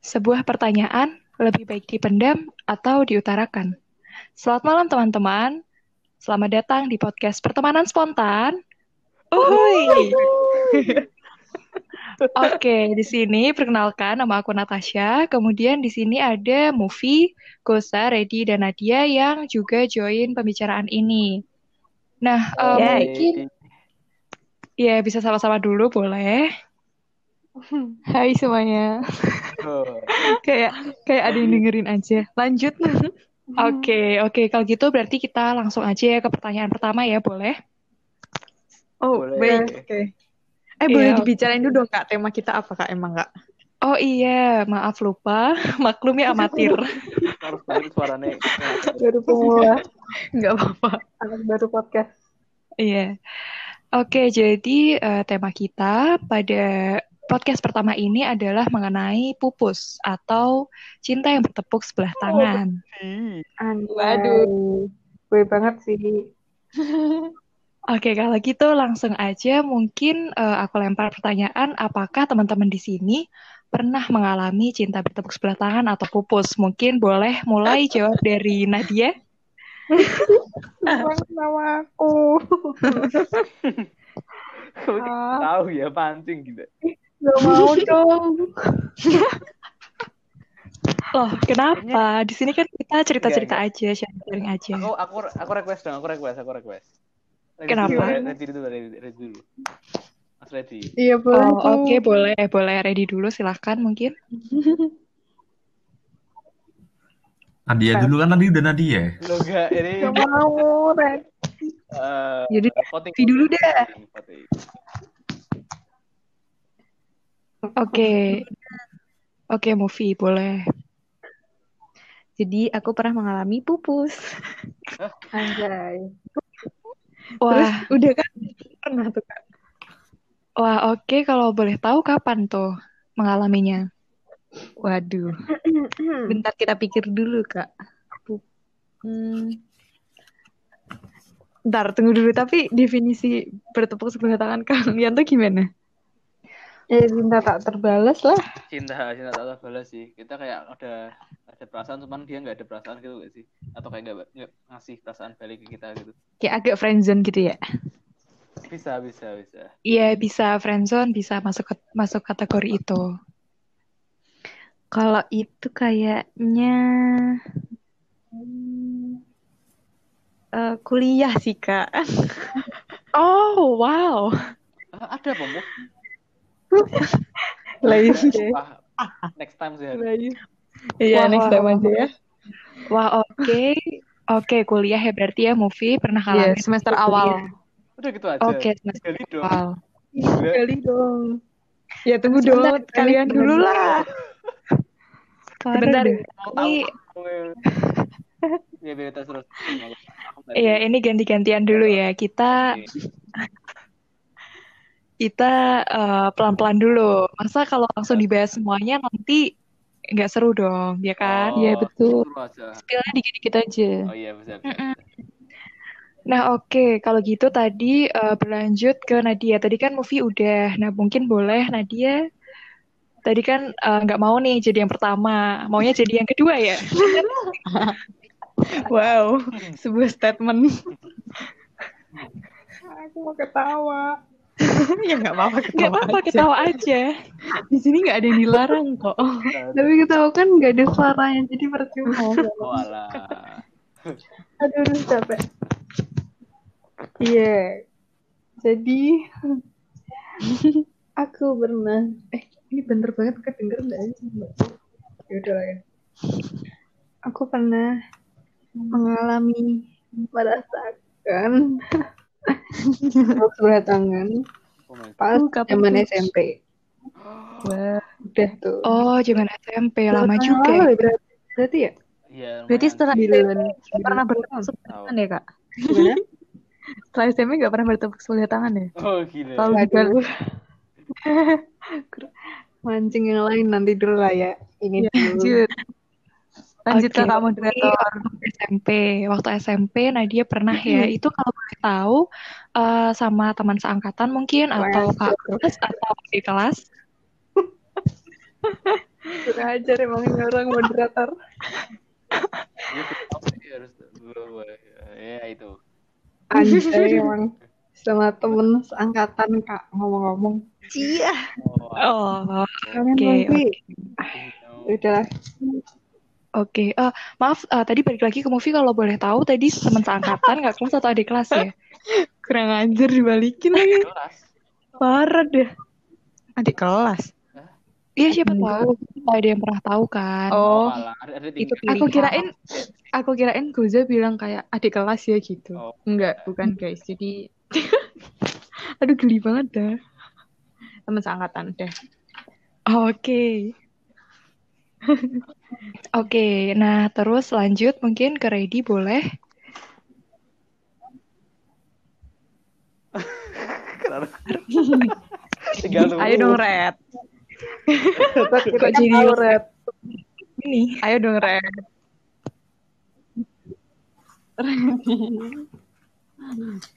Sebuah pertanyaan lebih baik dipendam atau diutarakan. Selamat malam teman-teman. Selamat datang di podcast Pertemanan Spontan. Uhuy. Oke, di sini perkenalkan nama aku Natasha. Kemudian di sini ada Mufi, Gosa, Redi, dan Nadia yang juga join pembicaraan ini. Nah, uh, mungkin ya bisa sama-sama dulu boleh. Hai semuanya. kayak kayak ada yang dengerin aja. Lanjut. Oke, oke. Kalau gitu berarti kita langsung aja ya ke pertanyaan pertama ya, boleh? Oh, Boleh. baik. Oke. Eh, Iya, boleh oke. dibicarain dulu dong, Kak. Tema kita apa, Kak? Emang, Kak? Oh iya, maaf lupa. Maklum ya amatir. harus balik suaranya Baru pemula. Nggak apa-apa. Anak baru podcast. Iya. Oke, jadi eh, tema kita pada podcast pertama ini adalah mengenai pupus atau cinta yang bertepuk sebelah tangan. Waduh. Gue banget sih. Oke, kalau gitu langsung aja mungkin eh, aku lempar pertanyaan, apakah teman-teman di sini pernah mengalami cinta bertepuk sebelah tangan atau pupus? Mungkin boleh mulai jawab dari Nadia. sama aku. tahu ya pancing gitu Gak mau dong. Loh, kenapa? Di sini kan kita cerita-cerita aja, sharing aja. aku aku aku request dong aku request aku request Ready Kenapa? ready dulu ready, ready dulu mas ready Iya, boleh. Oh, oke, boleh, boleh. Ready dulu, silahkan mungkin. Nadia dulu kan tadi udah Nadia. lo gak ini Gak mau, Ren. eh, Jadi, voting dulu deh. voting, Oke. Oke, movie, boleh. Jadi aku pernah mengalami pupus. Anjay. Wah, Udah kan? Pernah tuh, Kak. wah, oke. Kalau boleh tahu kapan tuh mengalaminya? Waduh. Bentar kita pikir dulu, Kak. Hmm, Bentar, tunggu dulu. Tapi definisi bertepuk sebelah tangan kalian tuh gimana? Ya, cinta tak terbalas lah. cinta cinta tak terbalas sih kita kayak ada ada perasaan cuman dia nggak ada perasaan gitu gak sih atau kayak nggak nggak ngasih perasaan balik ke kita gitu Kayak agak friendzone gitu ya? bisa bisa bisa Iya, bisa friendzone, bisa masuk ke- masuk kategori itu. kalau itu kayaknya hmm, eh, kuliah sih, Kak. Oh, wow. Ah, ada apa Bu? Lain. Wah, next time sih. Iya, next time aja ya. Wah, oke. Oke, kuliah ya berarti ya movie pernah Iya, ngalamin semester kuliah. awal. udah gitu aja Oke, semester Gali dong awal. Gila. Kali dong. Ya, tunggu Sebentar, dong. Kalian dulu lah. Sebentar, mau tahu ini ya biar kita terus Iya, ini ganti-gantian dulu ya. Kita kita eh, pelan-pelan dulu. Masa kalau langsung dibahas semuanya nanti nggak seru dong, ya kan? Oh, Iya, betul. seru aja. Spillnya dikit-dikit aja. oh iya bisa. Nah, oke. Kalau gitu tadi eh, berlanjut ke Nadia. Tadi kan movie udah. Nah, mungkin boleh Nadia. Tadi kan eh, nggak mau nih jadi yang pertama. Maunya jadi yang kedua ya? Wow, sebuah statement. Aku mau ketawa. ya nggak apa-apa ketawa apa-apa, aja. ketawa aja. Di sini nggak ada yang dilarang kok. Tapi ketawa kan nggak ada suaranya, jadi percuma. oh alah Aduh, aduh, capek. Iya. Jadi aku pernah eh ini bener banget kedenger nggak sih? Ya udah lah ya. Aku pernah mengalami merasakan sebelah tangan oh pas zaman tuh? SMP. Wah, udah tuh. Oh, zaman SMP. Lama juga. lalu ya, berarti, berarti ya? Iya, Berarti setelah. SMP pernah sebelah tangan ya, Kak? Gimana? Setelah SMP nggak pernah bertepuk sebelah tangan ya? oh gila Waduh. Mancing yang lain nanti dulu lah ya. Ini dulu. lanjut. Lanjut Oke, Kakak moderator. waktu SMP. Waktu SMP Nadia pernah ya. Itu kalau boleh tahu eh, sama teman seangkatan mungkin atau Wah, kak kelas atau di kelas. Kurang ajar emang ini orang moderator. Iya, ya itu. Anjay emang sama temen seangkatan kak ngomong-ngomong. Cia. Oh, Oh, Kalian Oke, nanti no. udah oke. Eh, maaf, eh, tadi balik lagi ke movie kalau boleh tahu tadi teman seangkatan nggak kelas atau adik kelas ya? Kurang ajar dibalikin lagi. Kelas. Parah deh. Adik kelas. Iya, siapa tahu? Ada yang pernah tahu kan? Oh, alah, ada, ada Itu tingkat. aku kirain aku kirain Goza bilang kayak adik kelas ya gitu. Oh. Enggak, bukan guys. Jadi aduh geli banget dah. Teman seangkatan deh. Oke. Oke, nah terus lanjut mungkin ke Ready boleh? Ayo dong Red. Kok jadi- Red. Ini. Ayo dong Red.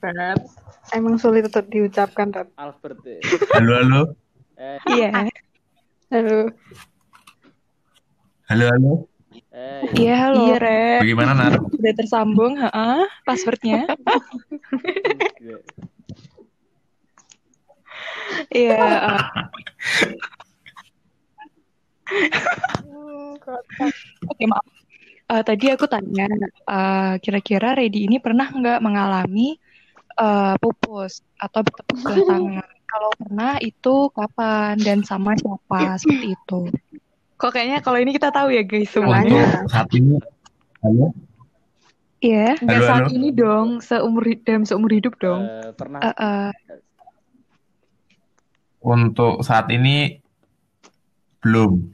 Red. Emang sulit untuk diucapkan, Red. Albert deh. Halo, halo. Eh, Iya. Halo. Halo, halo. eh, Iya, halo. Iya Red. Bagaimana, Nar? Udah tersambung, heeh. Passwordnya. Gila. Iya. eh, Oke, maaf. Eh, tadi aku tanya, eh, kira-kira Ready ini pernah nggak mengalami eh, pupus atau bertepuk sebelah tangan? Kalau pernah, itu kapan dan sama siapa? Seperti itu. Kok kayaknya kalau ini kita tahu ya guys Untuk semuanya. saat ini, halo, Iya. Enggak Halo, saat halo. ini dong, seumur dalam seumur hidup dong. Eh, pernah Eh, eh, untuk saat ini belum.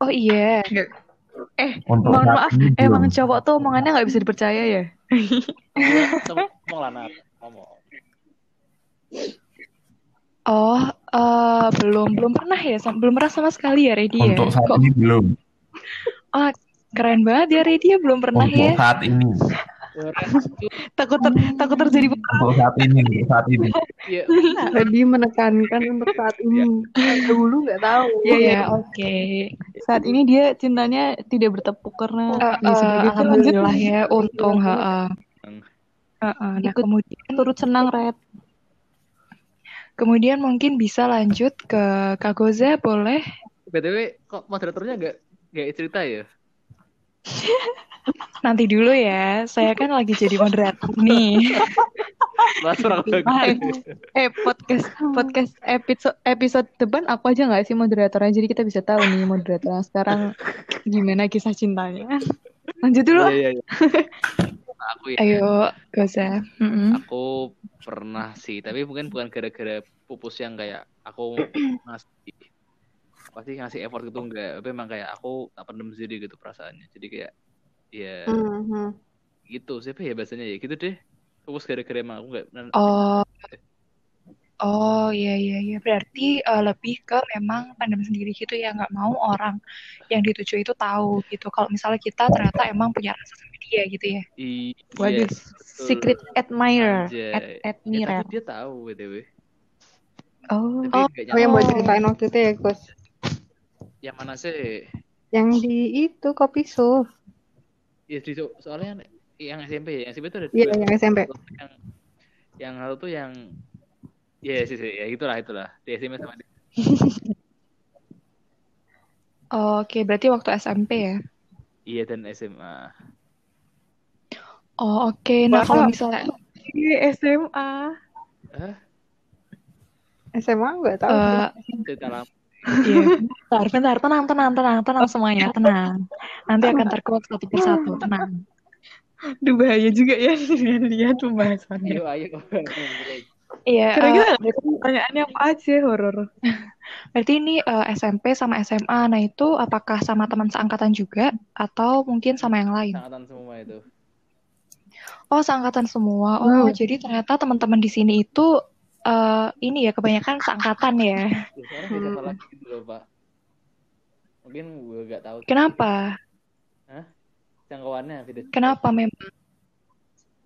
oh iya. Eh, Untuk mohon maaf, ini belum. emang cowok tuh omongannya nggak bisa dipercaya ya? Ngomong. Oh, eh, belum belum pernah ya, belum pernah sama sekali ya Ready ya. Untuk saat Kok ini belum. ah, keren banget ya Ready ya belum pernah Untuk ya. saat ini. Takut ter- takut terjadi Untuk saat ini. Untuk saat ini. Iya, Tadi menekankan untuk saat ini. Dulu nggak tahu. Iya, iya. Iya, oke. saat ini dia cintanya tidak bertepuk karena ya sudah gitu lanjut alhamdulillah ya, untung. heeh. Hmm. Heeh. Nah, Ikut. kemudian turut senang Red. Kemudian mungkin bisa lanjut ke Kak Goza, boleh? BTW, kok moderatornya nggak nggak cerita ya? Nanti dulu ya, saya kan lagi jadi moderator nih. Bagus. Eh podcast podcast episode episode depan aku aja nggak sih moderatornya jadi kita bisa tahu nih moderator yang sekarang gimana kisah cintanya. Lanjut dulu. Iya, iya, iya. Aku ya, Ayo, Goza. Mm-mm. aku pernah sih, tapi mungkin bukan gara-gara pupus yang kayak aku ngasih pasti ngasih effort gitu enggak, tapi emang kayak aku tak pendem sendiri gitu perasaannya. Jadi kayak ya Mhm. gitu siapa ya bahasanya ya gitu deh. Pupus gara-gara emang aku enggak Oh, oh iya iya iya. Berarti eh, lebih ke memang pandem sendiri gitu ya, nggak mau orang yang dituju itu tahu gitu. Kalau misalnya kita ternyata emang punya rasa sama dia gitu ya. Iya, Waduh, betul. secret admirer, Anjay. ad Ya, admirer. tapi dia tahu BTW. Oh, Tapi oh, Oh yang mau ceritain waktu itu ya Gus. Yang mana sih? Yang di itu kopi su. Ya di so- soalnya yang SMP ya, yang SMP itu ada Iya yang SMP. Yang yang satu tuh yang ya sih sih ya itulah itulah di SMP sama di oh, oke. Berarti waktu SMP ya. iya dan SMA. Oh, oke. Nah, Wah. kalau misalnya Iya, SMA. Hah? SMA nggak tahu. eh Cerita lama. iya, bentar, bentar, tenang, tenang, tenang, tenang semuanya, tenang. Nanti akan terkuak satu persatu, tenang. Duh bahaya juga ya lihat pembahasannya. Ayo ayo. Iya, Kira-kira berarti, pertanyaannya apa aja horor? berarti ini eh, SMP sama SMA. Nah, itu apakah sama teman seangkatan juga atau mungkin sama yang lain? Sangkatan semua itu. Oh, seangkatan semua. Oh, Wow. jadi ternyata teman-teman di sini itu eh, ini ya kebanyakan seangkatan ya. Ya, lagi gitu loh, Pak. Mungkin gue gak tahu Kenapa? jangkauannya beda. Kenapa memang?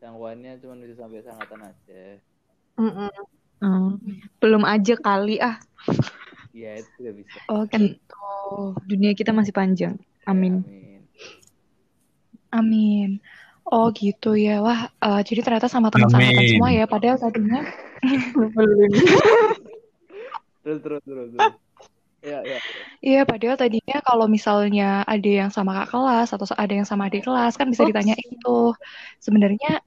Jangkauannya cuma bisa sampai sangkatan aja. Mm-mm. Hmm, belum aja kali ah. ya itu gak bisa Oh Kan- gitu. Dunia kita masih panjang. Amin. amin Amin. Oh gitu ya. Wah, eh, jadi ternyata sama teman seangkatan semua ya. Padahal tadinya terus terus terus terus ya ya Iya, padahal tadinya kalau misalnya ada yang sama kakak kelas atau ada yang sama adik kelas kan bisa Oh. ditanya itu sebenarnya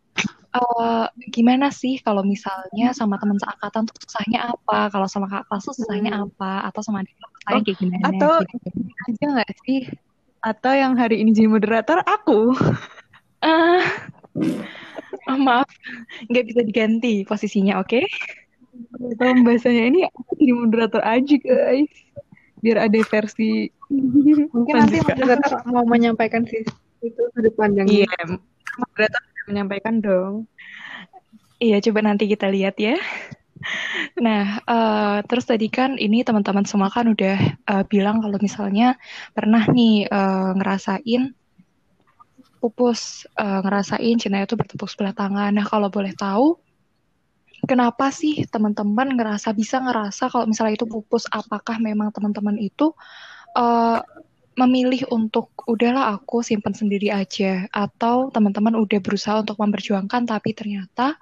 eh, gimana sih kalau misalnya sama teman seangkatan tuh susahnya apa? Kalau sama kakak kelas tuh susahnya apa? Atau sama adik kelas saya Oh, kayak gimana? atau- gitu. Aja nggak sih? Atau yang hari ini jadi moderator aku. Ah, oh, maaf, nggak bisa diganti posisinya, oke? Atau pembahasannya ini aku jadi moderator aja guys. Biar ada versi Mungkin nanti moderator mau menyampaikan sih itu sudut pandangnya. Iya, moderator menyampaikan dong. Iya, coba nanti kita lihat ya. Nah, eh, terus tadi kan ini teman-teman semua kan udah eh, bilang kalau misalnya pernah nih eh, ngerasain pupus, eh, ngerasain cinta itu bertepuk sebelah tangan. Nah, kalau boleh tahu, kenapa sih teman-teman ngerasa bisa ngerasa kalau misalnya itu pupus? Apakah memang teman-teman itu eh, memilih untuk udahlah aku simpan sendiri aja, atau teman-teman udah berusaha untuk memperjuangkan tapi ternyata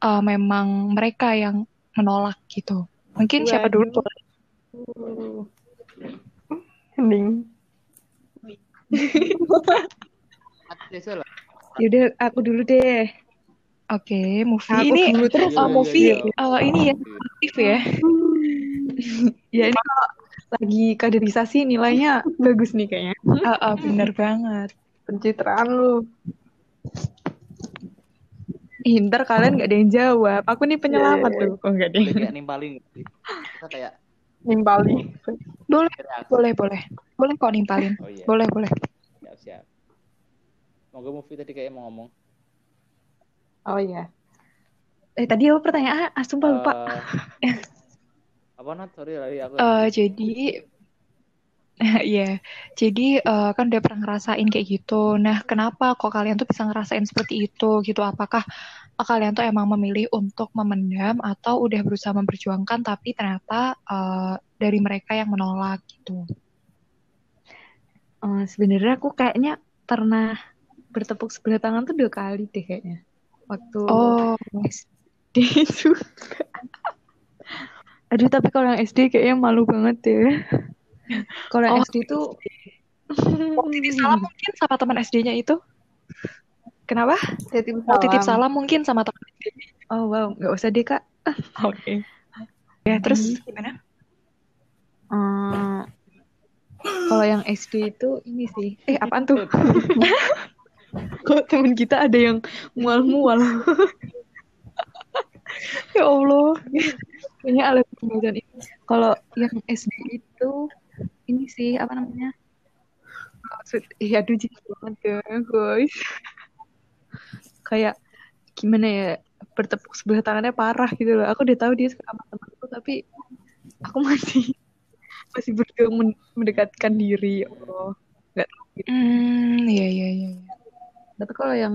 eh, memang mereka yang menolak gitu. Mungkin siapa dulu? Waduh. Hening. Yaudah, aku dulu deh. Oke, movie Aku ini dulu terus. Eh, movie eh, ini ya aktif ya. Ya ini kalau lagi kaderisasi nilainya bagus nih kayaknya. Ah, ah, bener banget. Pencitraan lu. Ih, ntar kalian gak ada yang jawab. Aku nih penyelamat Iya, iya, tuh. Oh, gak ada Udah yang. kayak. Kita kayak Nimpali. Boleh, boleh, boleh. Boleh kok nimpalin. Oh iya, Boleh, boleh. siap siap. Moga movie tadi kayak mau ngomong. Oh iya. Eh, tadi apa pertanyaan? Ah, sumpah lupa. Eh, apa Nat? Sorry lagi aku. Eh, jadi Iya, jadi eh, kan udah pernah ngerasain kayak gitu. Nah, kenapa kok kalian tuh bisa ngerasain seperti itu gitu? Apakah eh, kalian tuh emang memilih untuk memendam atau udah berusaha memperjuangkan tapi ternyata eh, dari mereka yang menolak gitu? Eh, sebenarnya aku kayaknya pernah bertepuk sebelah tangan tuh dua kali deh kayaknya. Waktu Oh, SD juga. Aduh, tapi kalau yang SD kayaknya malu banget ya. Kalau yang Oh, SD tuh mau titip salam mungkin sama teman SD-nya itu? kenapa? Titip Mau titip salam. salam mungkin sama teman SD. Oh wow, nggak usah deh kak. Oke. Ya, terus gimana? Eh, kalau yang SD itu ini sih. Eh apaan tuh? Kok temen kita ada yang mual-mual? Ya Allah. Kayaknya alat pembahasan ini. Kalau yang SD itu ini sih apa namanya? Maksud, ya aduh jijik banget ya guys. Kayak gimana ya bertepuk sebelah tangannya parah gitu loh. Aku udah tahu dia suka sama temanku tapi aku masih masih berjuang men- mendekatkan diri. Oh, nggak tahu gitu. Hmm, iya iya iya. iya. Tapi kalau yang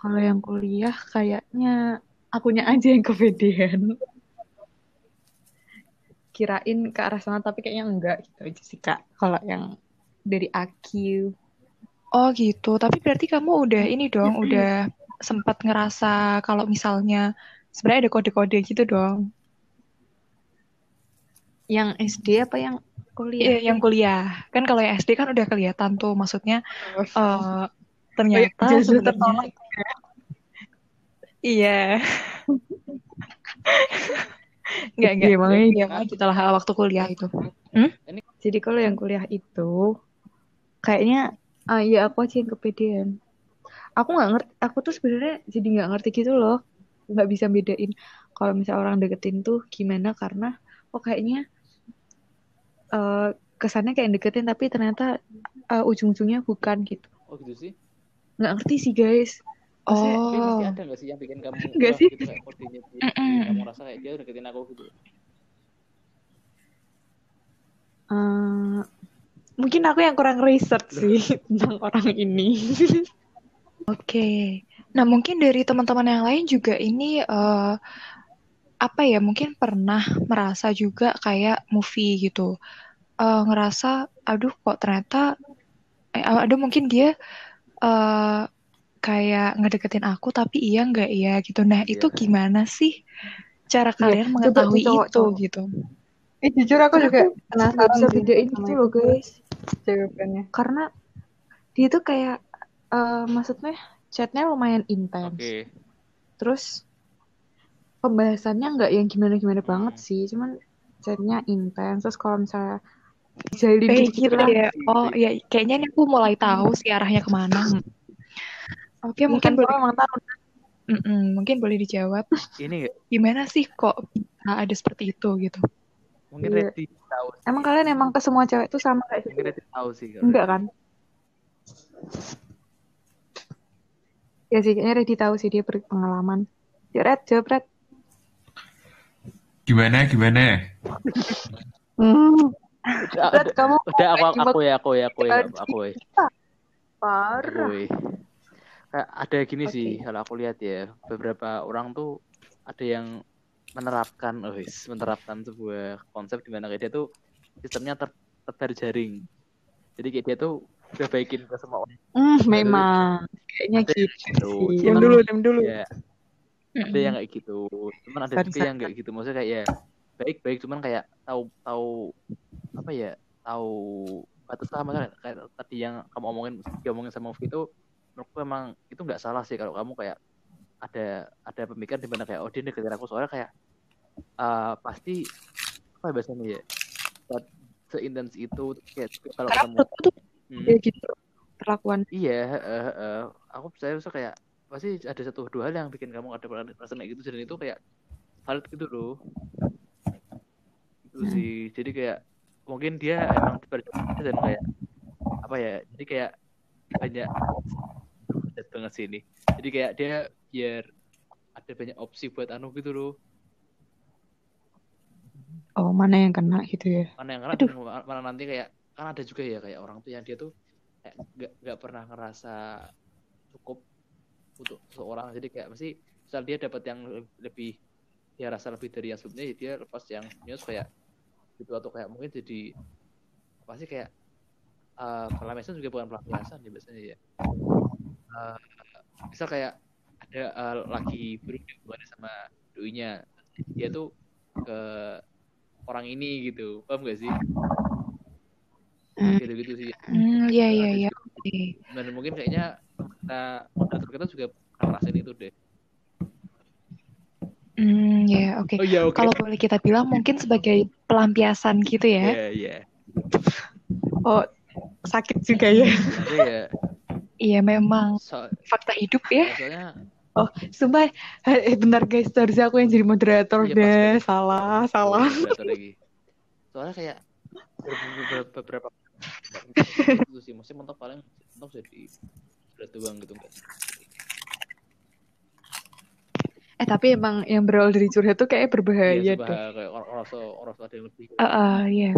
kalau yang kuliah kayaknya akunya aja yang kepedean. Kirain ke arah sana tapi kayaknya enggak gitu aja sih Kak. Kalau yang dari AQ. Oh gitu, tapi berarti kamu udah ini dong, udah sempat ngerasa kalau misalnya sebenarnya ada kode-kode gitu dong. Yang SD apa yang kuliah? Iya, yang kuliah. Kan kalau yang SD kan udah kelihatan tuh, maksudnya eh, ternyata Oh, iya, jazz sebenarnya tertolak. iya. Enggak, enggak. Iya, makanya Iya, makanya setelah waktu kuliah itu. Jadi kalau yang kuliah itu kayaknya ah iya aku aja yang kepedean. Aku nggak ngerti, aku tuh sebenarnya jadi nggak ngerti gitu loh, nggak bisa bedain kalau misalnya orang deketin tuh gimana karena kok kayaknya eh kesannya kayak deketin tapi ternyata eh, ujung-ujungnya bukan gitu. Oh gitu sih. Nggak ngerti sih guys. Maksudnya, Oh, mesti ada nggak sih yang bikin kamu wah, sih. gitu kayak Mm-mm. kamu rasa kayak dia deketin aku gitu. eh, mungkin aku yang kurang research sih tentang orang ini. oke. Nah, mungkin dari teman-teman yang lain juga ini eh, apa ya mungkin pernah merasa juga kayak movie gitu uh, ngerasa aduh kok ternyata eh, aduh mungkin dia uh, kayak ngedeketin aku tapi iya nggak ya gitu. Nah itu Iya. gimana sih cara kalian coba mengetahui cowok, itu cowok. gitu? Eh jujur aku Karena juga penasaran bisa sih bedain gitu loh guys. Jawabannya. karena dia tuh kayak eh, maksudnya chatnya lumayan intens. Oke. terus pembahasannya nggak yang gimana-gimana banget Hmm. sih cuman chatnya intens. Terus kalau misalnya kayak gitu gitu lah ya. Oh ya kayaknya ini aku mulai tahu sih arahnya ke mana oke mungkin boleh emang tahu Mm-mm, mungkin boleh dijawab Ini gimana sih kok ada seperti itu gitu mungkin Iya. Reddy tahu. sih. emang kalian emang ke semua cewek tuh sama kayak Mungkin gitu Reddy tahu sih. kalau enggak kan ya sih kayaknya Reddy tahu sih dia berpengalaman ya Red jawab Red Gimana, gimana? hmm. Udah, Red udah, kamu udah aku lagi aku ya aku ya aku ya aku ya. parah Woi. Kayak ada gini Oke. sih kalau aku lihat ya beberapa orang tuh ada yang menerapkan, oh wis, menerapkan sebuah konsep di mana kayak dia tuh sistemnya ter terjaring. Jadi kayak dia tuh udah baikin ke semua orang. hmm, memang kayaknya Ada yang gitu gitu. sih Cuman diam dulu diam dulu Ya, ada yang kayak gitu. Cuman ada juga yang kayak gitu. Maksudnya kayak ya baik-baik cuman kayak tahu tahu apa ya tahu batas lah kayak tadi yang kamu omongin diomongin sama Ovi itu menurutku emang itu nggak salah sih kalau kamu kayak ada ada pemikiran di mana kayak oh dia deketin aku. Soalnya kayak eh, pasti apa ya bahasanya ya saat seintens itu kayak kalau karena tuh Hmm, ya gitu perlakuan. Iya eh, eh, aku percaya so kayak pasti ada satu dua hal yang bikin kamu ada perasaan kayak gitu. Dan itu kayak valid gitu loh. Itu sih. Jadi kayak mungkin dia emang dan kayak apa ya jadi kayak banyak banget sih ini. Jadi kayak dia biar ada banyak opsi buat anu gitu loh. Oh mana yang kena gitu ya? Mana yang karena Aduh. mana nanti kayak kan ada juga ya kayak orang tuh yang dia tuh kayak nggak nggak pernah ngerasa cukup untuk seseorang jadi kayak mesti misal dia dapat yang lebih dia rasa lebih dari yang sebelumnya ya dia lepas yang news kayak gitu. Atau kayak mungkin jadi pasti kayak uh, pelampiasan juga bukan pelampiasan ya biasanya ya Eh, misal kayak ada eh, lagi berhubungan sama doinya dia tuh ke orang ini gitu paham gak sih Hmm. gitu gitu sih Hmm, iya iya iya. dan mungkin kayaknya kita moderator kita juga ngerasain itu deh Hmm, ya oke. oh iya oke Kalau boleh kita bilang mungkin sebagai pelampiasan gitu ya. iya iya oh sakit juga ya Tapi ya Iya memang. So, fakta hidup ya. soalnya oh sumpah. Eh bentar guys. Harusnya aku yang jadi moderator Iya, deh. pas- salah salah. moderator lagi. Soalnya kayak beberapa, beberapa itu sih maksudnya mentok paling mentok jadi berat doang gitu enggak eh tapi emang yang berawal dari curhat tuh kayak berbahaya iya deh sumpah kayak orang orang ada yang lebih. Eh, eh, iya.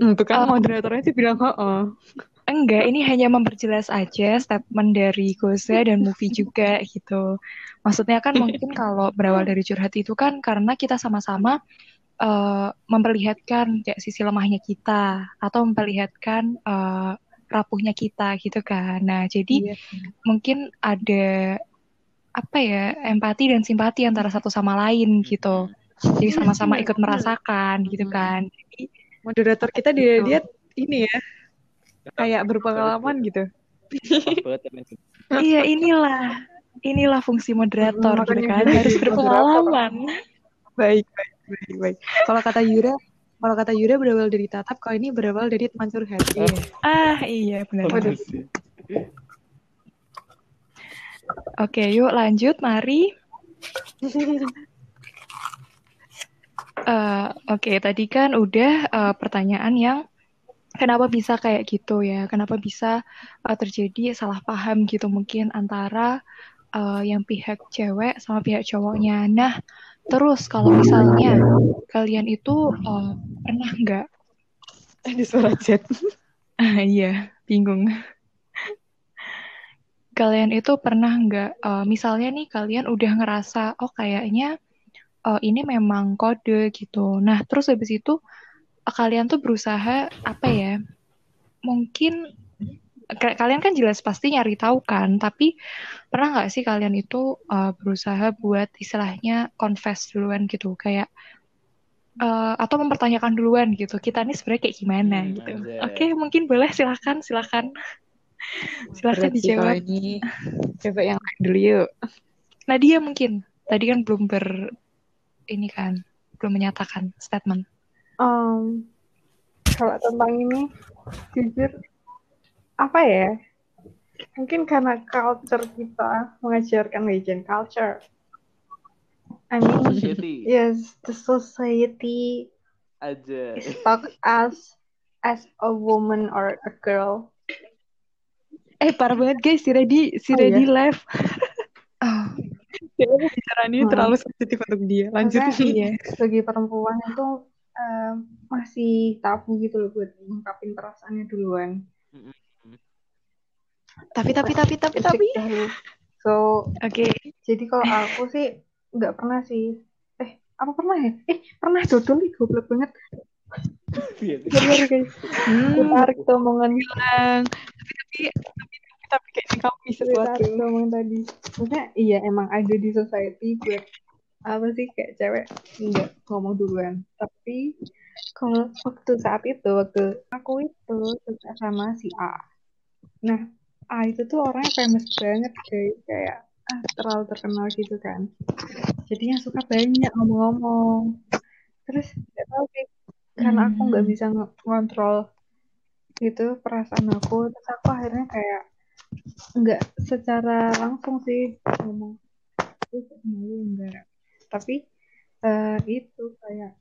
hmm, tuh kan Oh. moderatornya sih bilang oh Enggak, ini hanya memperjelas aja statement dari Goza dan Movie juga gitu. Maksudnya kan mungkin kalau berawal dari curhat itu kan karena kita sama-sama eh, memperlihatkan kayak sisi lemahnya kita atau memperlihatkan eh, rapuhnya kita gitu kan. Nah, jadi Iya. mungkin ada apa ya empati dan simpati antara satu sama lain gitu. Jadi sama-sama ikut merasakan gitu kan. Jadi moderator kita dia dia ini ya kayak berpengalaman gitu Pas banget ya. Iya inilah inilah fungsi moderator Hmm, gitu makanya kan harus berpengalaman. baik baik baik baik kalau kata Yura kalau kata Yura berawal dari tatap kalau ini berawal dari teman curhat Iya. Ah iya benar. Sih. Oke yuk lanjut mari. Eh, Oke tadi kan udah eh, pertanyaan yang kenapa bisa kayak gitu ya? Kenapa bisa eh, terjadi salah paham gitu mungkin antara eh, yang pihak cewek sama pihak cowoknya. Nah terus kalau misalnya kalian itu eh, pernah nggak di suara chat Ah, iya, bingung. Kalian itu pernah nggak, eh, misalnya nih kalian udah ngerasa, oh kayaknya oh ini memang kode gitu. Nah, terus habis itu kalian tuh berusaha apa ya? Mungkin kalian kan jelas pasti nyari tahu kan, tapi pernah nggak sih kalian itu uh, berusaha buat istilahnya confess duluan gitu, kayak uh, atau mempertanyakan duluan gitu, kita ini sebenarnya kayak gimana hmm, gitu. Oke, okay, mungkin boleh silakan, silakan, silakan dijawab. Ini coba yang dulu yuk. Nadia mungkin tadi kan belum ber ini kan belum menyatakan statement. Um, kalau tentang ini jujur apa ya mungkin karena culture kita mengajarkan Asian culture I mean society. yes the society aja is talk as as a woman or a girl eh parah banget guys si Ready si oh, Ready iya? live oh. bicara ini hmm. terlalu sensitif untuk dia lanjut iya sebagai perempuan itu uh, masih tabu gitu loh buat mengungkapin perasaannya duluan tapi tapi tapi tapi tapi so oke okay. jadi kalau aku sih nggak pernah sih eh apa pernah ya eh pernah dodol nih goblok banget Benar guys. Hmm. Tarik tuh omongan bilang. Tapi tapi tapi tapi kayak kamu bisa sesuatu. omongan tadi. Maksudnya iya emang ada di society buat apa sih kayak cewek nggak ngomong duluan. Tapi kalau waktu saat itu waktu aku itu suka sama si A. Nah ah itu tuh orangnya famous banget kayak kayak ah, terlalu terkenal gitu kan jadinya suka banyak ngomong-ngomong terus nggak tahu sih karena aku nggak hmm. bisa ngontrol itu perasaan aku terus aku akhirnya kayak nggak secara langsung sih ngomong itu malu enggak tapi uh, itu kayak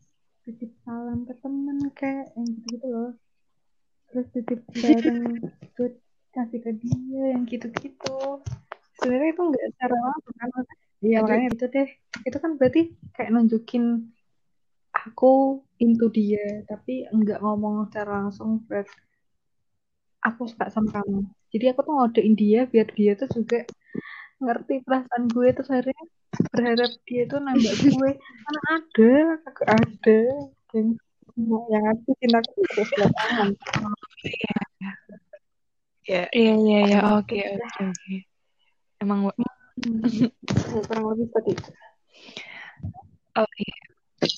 titip salam ke temen kayak yang gitu gitu loh. Terus titip bareng buat kasih ke dia yang gitu-gitu. Sebenarnya itu nggak secara langsung kan iya makanya itu deh. Itu kan berarti kayak nunjukin aku into dia tapi nggak ngomong secara langsung buat aku suka sama kamu. Jadi aku tuh ngodein dia biar dia tuh juga ngerti perasaan gue tuh akhirnya berharap dia tuh nambah gue. Karena ada aku ada. Yang yang aku cintaku terus tangan. Ya iya iya iya. Oke oke oke. Emang kurang lebih seperti itu. Oke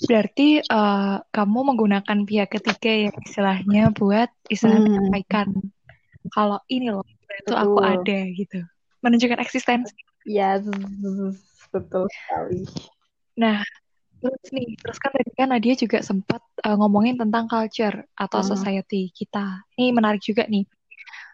berarti uh, kamu menggunakan pihak ketiga ya istilahnya buat istilah hmm. menyampaikan kalau ini loh itu aku ada gitu menunjukkan eksistensi. Ya betul sekali. Nah terus nih terus kan tadi kan Nadia juga sempat uh, ngomongin tentang culture atau uh. society kita. Ini menarik juga nih.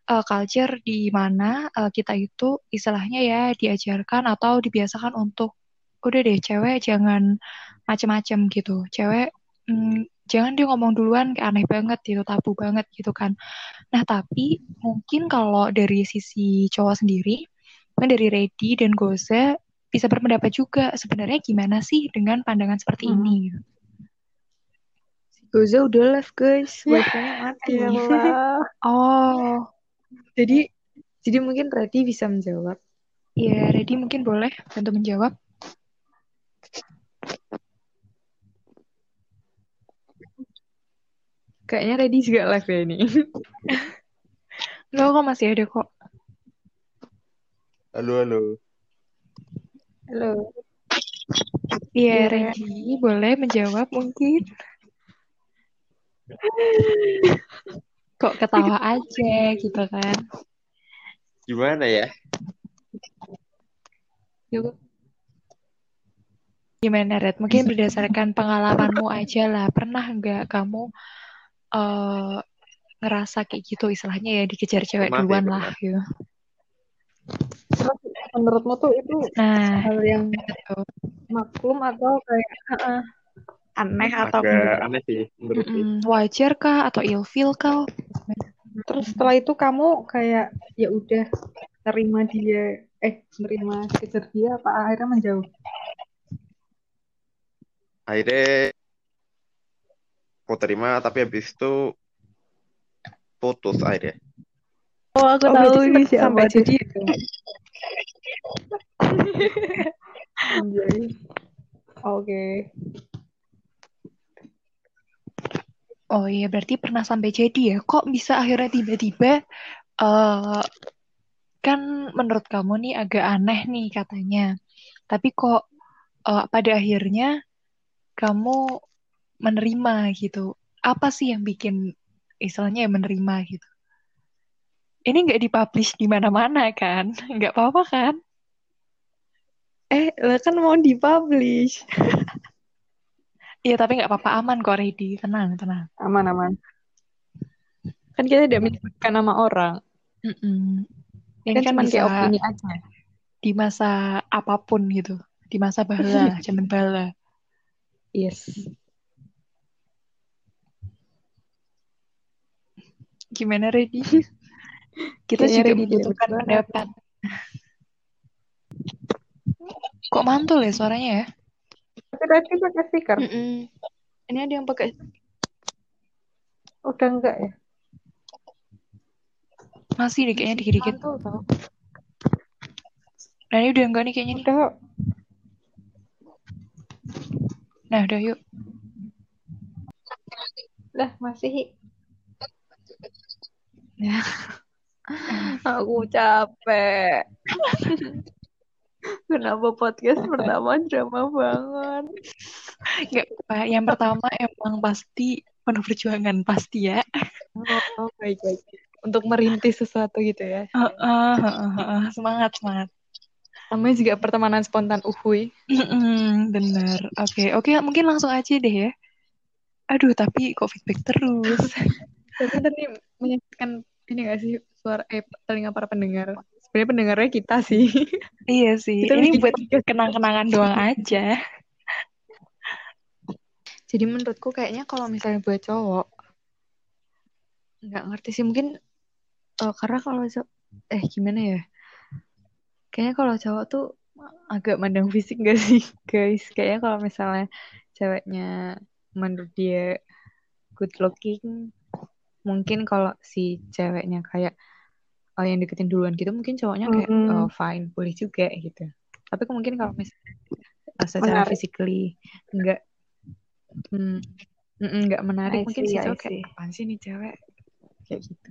Uh, culture di mana uh, kita itu istilahnya ya diajarkan atau dibiasakan untuk udah deh cewek jangan macem-macem gitu. Cewek mm, jangan dia ngomong duluan kayak aneh banget gitu tabu banget gitu kan. Nah tapi mungkin kalau dari sisi cowok sendiri kan dari Ready dan Goza bisa berpendapat juga sebenarnya gimana sih dengan pandangan seperti hmm. ini. Goza udah live guys, wifi-nya mati. Ya oh, jadi jadi mungkin Ready bisa menjawab. Iya, Ready mungkin boleh bantu menjawab. Kayaknya Ready juga live ya ini. Enggak kok masih ada kok. Halo, halo. Halo. Iya, yeah, Ready boleh menjawab mungkin. kok ketawa aja gitu kan? Gimana ya? Gimana Red? Mungkin berdasarkan pengalamanmu aja lah. Pernah nggak kamu uh, ngerasa kayak gitu istilahnya ya? Dikejar cewek Maaf, duluan ya, lah gitu menurutmu tuh itu nah, hal yang maklum atau kayak uh, aneh atau aneh sih menurut mm -mm, wajar kah atau ilfil kah? Terus setelah itu kamu kayak ya udah terima dia eh terima kejar dia apa akhirnya menjauh? Akhirnya mau terima tapi habis itu putus akhirnya oh aku oh, tahu ini siapa sampai jadi Oke. Oh iya, berarti pernah sampai jadi ya. Kok bisa akhirnya tiba-tiba eh kan menurut kamu nih agak aneh nih katanya. Tapi kok eh, pada akhirnya kamu menerima gitu. Apa sih yang bikin istilahnya ya menerima gitu? Ini nggak dipublish di mana-mana kan? Nggak apa-apa kan? Eh, lah kan mau dipublish. Iya, tapi nggak apa-apa aman kok, Ready. Tenang, tenang. Aman aman. Kan kita tidak menyebutkan nama orang. Mm-mm. Ini Kan kan cuma kayak opini aja. di masa apa pun gitu. Di masa bala, zaman bala. Yes. Gimana, Ready? Kita Kayaknya juga dulu. pendapat. Kok mantul ya suaranya ya? Tadi pakai speaker. Mm-mm. Ini ada yang pakai Udah enggak ya? masih deh kayaknya dikit-dikit. Mantul tau. Nah, ini udah enggak nih kayaknya nih. Udah kok. Nah, udah yuk. Lah masih. Aku capek. Kenapa podcast pertama drama banget? Enggak apa. Yang pertama emang pasti penuh perjuangan pasti ya. Oh, baik baik. Untuk merintis sesuatu gitu ya. Heeh, heeh, heeh. Semangat, semangat. Namanya juga pertemanan spontan uhuy. Mm-mm, bener. Oke, oke, mungkin langsung aja deh ya. Aduh, tapi kok feedback terus. Tapi tadi menyaksikan ini gak sih suara eh telinga para pendengar. Sebenarnya pendengarnya kita sih. iya sih, Kita ini buat kenang-kenangan doang aja. Jadi menurutku kayaknya kalau misalnya buat cowok nggak ngerti sih mungkin eh, karena kalau cowok eh gimana ya? Kayaknya kalau cowok tuh agak mandang fisik gak sih guys? Kayaknya kalau misalnya ceweknya menurut dia good looking, mungkin kalau si ceweknya kayak oh, yang deketin duluan gitu, mungkin cowoknya kayak Mm-mm. oh, fine, boleh juga gitu. Tapi mungkin kalau misalnya secara Menarik. physically nggak hmm, mm-mm, nggak menarik, I mungkin see, si I cowok kayak apaan sih nih cewek kayak gitu.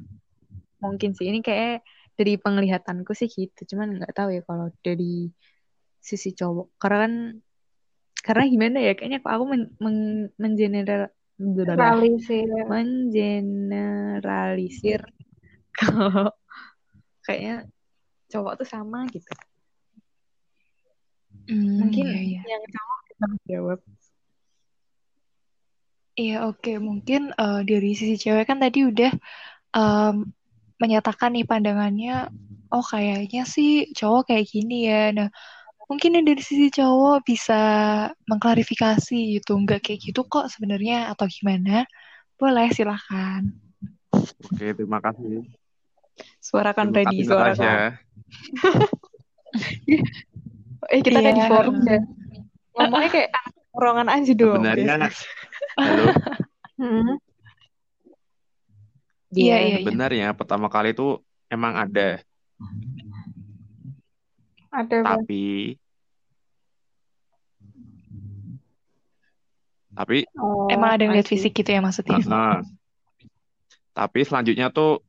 Mungkin sih ini kayak dari penglihatanku sih gitu, cuman nggak tahu ya kalau dari sisi cowok. Karena kan karena gimana ya kayaknya kok aku men, men, mengeneral sih. mengeneralisir kalau kayaknya cowok tuh sama gitu. Hmm, Mungkin iya, iya. yang cowok bisa jawab. Iya, oke. Mungkin eh, dari sisi cewek kan tadi udah em, menyatakan nih pandangannya, oh kayaknya sih cowok kayak gini ya. Nah, mungkin yang dari sisi cowok bisa mengklarifikasi gitu, nggak kayak gitu kok sebenarnya atau gimana? Boleh, silahkan. Oke, terima kasih. Suarakan suarakan. Natasha. Eh kita kayak di Iya. forum ya. Ngomongnya kayak orongan aja dong. Sebenarnya, guys. halo, Hmm. Iya, iya, sebenarnya pertama kali itu emang ada, Ada tapi tapi Oh, Emang ada yang lihat fisik gitu ya maksudnya? Heeh. tapi selanjutnya tuh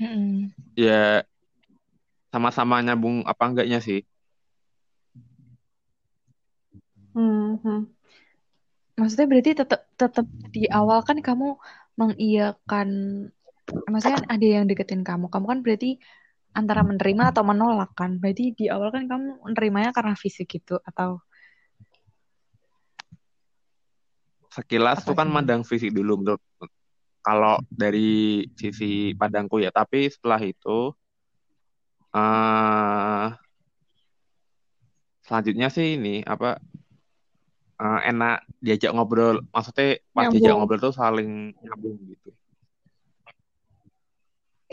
Mm-mm. ya sama-sama nyambung apa enggaknya sih. Hmm, hmm. Maksudnya berarti tetap tetap di awal kan kamu mengiyakan maksudnya kan ada yang deketin kamu. Kamu kan berarti antara menerima atau menolak kan. Berarti di awal kan kamu menerimanya karena fisik gitu atau Sekilas Apa tuh kan mandang fisik dulu menurut kalau dari sisi pandangku ya, tapi setelah itu eh selanjutnya sih ini apa eh, enak diajak ngobrol, maksudnya pas Nyambung. diajak ngobrol tuh saling nyambung gitu.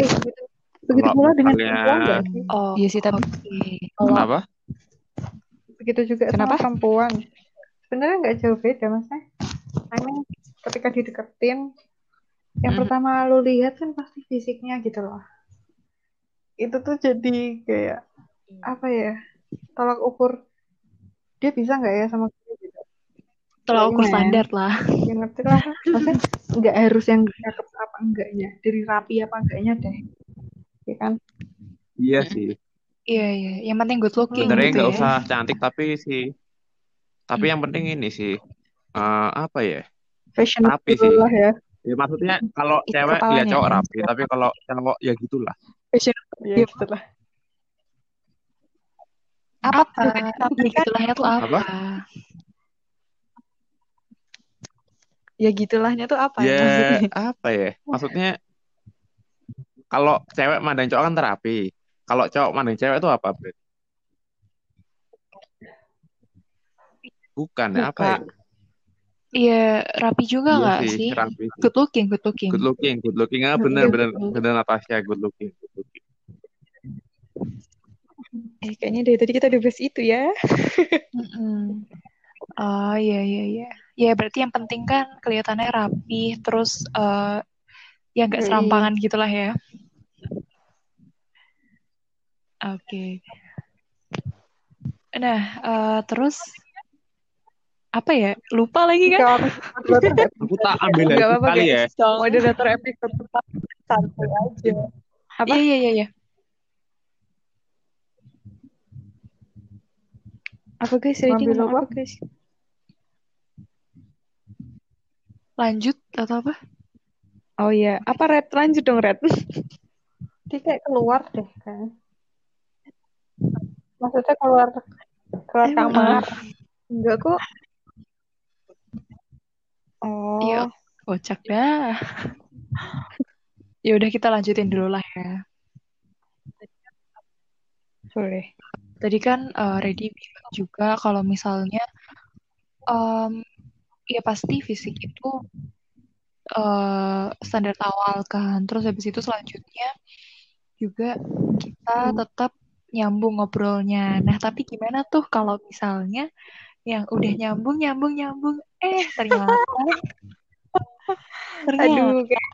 Eh, begitu, begitu pula dengan perempuan nggak sih? Oh, Iya sih tapi Kenapa? begitu juga Kenapa? sama perempuan. Sebenarnya nggak jauh beda, maksudnya. I mean, ketika dideketin, yang Mhm. pertama lu lihat kan pasti fisiknya gitu loh. Itu tuh jadi kayak apa ya? Tolak ukur dia bisa nggak ya sama gue gitu. Tolak ukur ya? standar lah. Ya ngerti lah. Maksudnya nggak harus yang cakep apa enggaknya. Dari rapi apa enggaknya deh. Ya kan? Iya sih. Iya, iya. Yang penting good looking Sebenarnya gitu nggak ya. usah cantik tapi sih. Tapi yang penting ini sih. eh, apa ya? Fashionable Rapi sih. lah ya. Ya maksudnya kalau Itu cewek ya kepalanya cowok rapi, tapi kalau cowok ya gitulah. Fashionable. Iya betul lah. Apa Apa? tuh? Ya Tapi gitulahnya tuh apa? Apa? ya gitulahnya tuh apa ya Ya maksudnya? apa ya? Maksudnya kalau cewek mandang cowok kan terapi. Kalau cowok mandang cewek itu apa, Bre? Bukan, ya, apa ya? Iya, rapi juga Iya nggak sih, sih? rapi. Good looking, good looking. Good looking, good looking. Ah, bener, bener, bener Natasha, good looking, good looking. Eh, kayaknya dari tadi kita udah bahas itu ya. Mm-mm. Oh iya iya iya. Ya berarti yang penting kan kelihatannya rapi, terus eh ya nggak Yoi. serampangan gitulah ya. Oke. Nah, eh, terus apa ya? Lupa lagi kan? Tak ambil Gak itu apa-apa kali ya. Moderator episode tetap santai aja. Apa? Iya iya iya. Apa guys? Ready Ngambil ngomong apa? apa guys? Lanjut atau apa? Oh iya, apa Red? Lanjut dong Red. Dia kayak keluar deh kan. Maksudnya keluar keluar Emang? kamar. Enggak kok. Oh, Iya, kocak dah. Ya udah kita lanjutin dulu lah ya. boleh. Tadi kan eh, Reddy bilang juga kalau misalnya em, ya pasti fisik itu eh, standar awal kan. Terus habis itu selanjutnya juga kita tetap nyambung ngobrolnya. Nah, tapi gimana tuh kalau misalnya yang udah nyambung, nyambung, nyambung, eh ternyata ternyata Aduh, kayak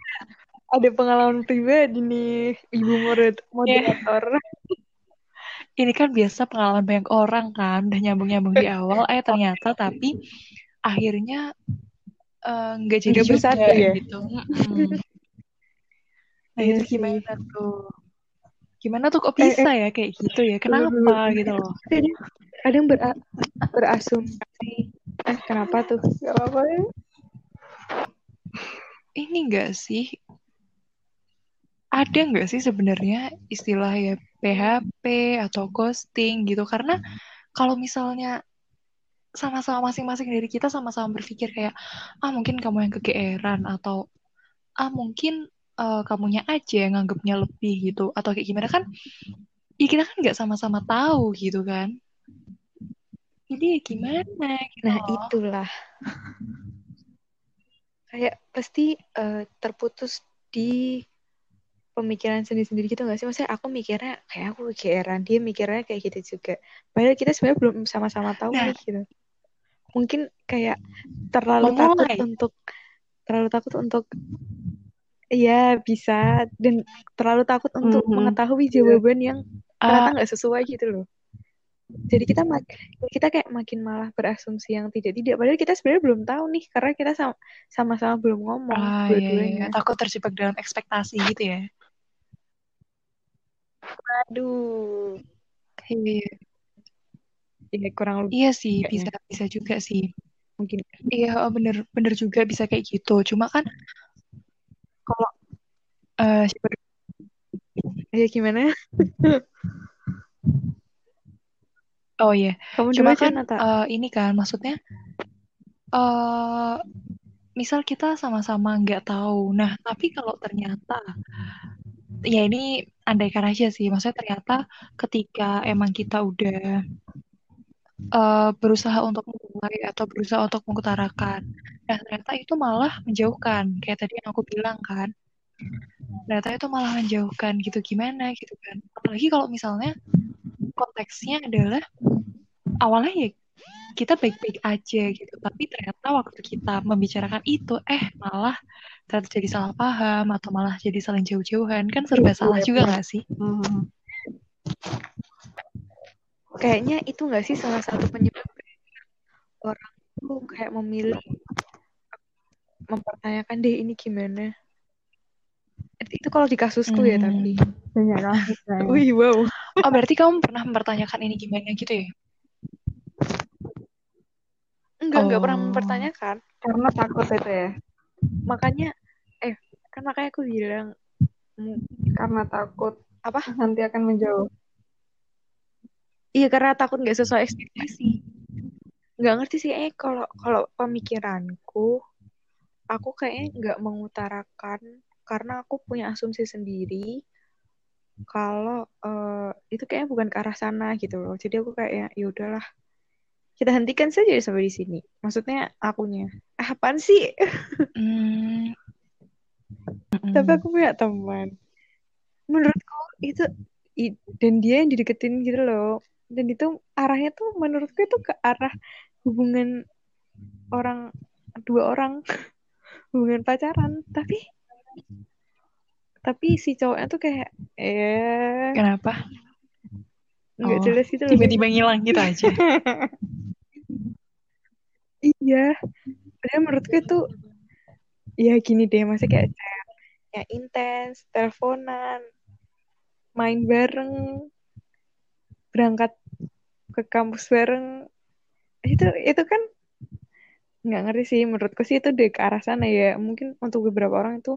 ada pengalaman pribadi nih, Ibu moder- moderator. ini kan biasa pengalaman banyak orang kan, udah nyambung-nyambung di awal, eh ternyata tapi akhirnya eh, nggak jadi Nggak juga bersatu ya? gitu. Mm-mm. Nah Iya itu sih. gimana tuh? Gimana tuh kok Eh, bisa ya kayak gitu ya? Kenapa gitu loh? Ada, ada yang bera- berasumsi. Eh, kenapa tuh? Gak ya. Ini enggak sih? Ada nggak sih sebenarnya istilah ya PHP atau ghosting gitu? Karena kalau misalnya sama-sama masing-masing dari kita sama-sama berpikir kayak ah mungkin kamu yang kegeeran atau ah mungkin eh, kamunya aja yang nganggapnya lebih gitu atau kayak gimana kan? Ya kita kan nggak sama-sama tahu gitu kan? Jadi ya gimana gitu Nah, itulah. Kayak pasti eh, terputus di pemikiran sendiri-sendiri gitu gak sih? Maksudnya aku mikirnya kayak aku kegeeran, dia mikirnya kayak gitu juga. Padahal kita sebenarnya belum sama-sama tahu Nah. nih gitu. Mungkin kayak terlalu takut Memulai. untuk terlalu takut untuk Iya bisa dan terlalu takut untuk Mhm. mengetahui jawaban yang ternyata Ah, nggak sesuai gitu loh. Jadi kita mak kita kayak makin malah berasumsi yang tidak tidak. Padahal kita sebenarnya belum tahu nih karena kita sama- sama-sama belum ngomong ah, iya, iya, dua-duanya. takut terjebak dalam ekspektasi gitu ya. Aduh, Iya, ya kurang lebih iya sih, kayaknya. bisa bisa juga sih. mungkin. Iya, oh, bener bener juga bisa kayak gitu. Cuma kan kalau eh dulu? Ya gimana? oh iya, Kamu cuma aja kan Nata. eh, ini kan maksudnya eh misal kita sama-sama nggak tahu. Nah, tapi kalau ternyata ya ini andaikan aja sih, maksudnya ternyata ketika emang kita udah eh, berusaha untuk memulai atau berusaha untuk mengutarakan. Nah, ternyata itu malah menjauhkan. Kayak tadi yang aku bilang kan. Ternyata itu malah menjauhkan gitu. Gimana gitu kan. Apalagi kalau misalnya konteksnya adalah awalnya ya kita baik-baik aja gitu. Tapi ternyata waktu kita membicarakan itu, eh malah ternyata jadi salah paham atau malah jadi saling jauh-jauhan. Kan serba salah juga nggak sih? Mhm. Kayaknya itu nggak sih salah satu penyebab orang aku kayak memilih mempertanyakan deh ini gimana itu kalau di kasusku ya tapi. Banyak kasus wih wow. Oh, berarti kamu pernah mempertanyakan ini gimana gitu ya? enggak enggak pernah Oh. mempertanyakan. Karena takut itu ya. Makanya eh kan makanya aku bilang karena takut. Apa? Nanti akan menjauh. Iya karena takut nggak sesuai ekspektasi. Nggak ngerti sih eh kalau kalau pemikiranku aku kayaknya nggak mengutarakan karena aku punya asumsi sendiri kalau eh, itu kayaknya bukan ke arah sana gitu loh. Jadi aku kayak ya udahlah. Kita hentikan saja sampai di sini. Maksudnya akunya ah, apaan sih? Hmm. tapi aku punya teman. Menurutku itu i- dan dia yang dideketin gitu loh. Dan itu arahnya tuh menurutku itu ke arah hubungan orang dua orang. Hubungan pacaran. Tapi tapi si cowoknya tuh kayak eh Kenapa? nggak Oh, jelas gitu Tiba-tiba ngilang gitu aja. iya padahal menurutku itu ya gini deh masih kayak ya intens teleponan main bareng berangkat ke kampus bareng itu itu kan nggak ngerti sih menurutku sih itu deh ke arah sana ya mungkin untuk beberapa orang itu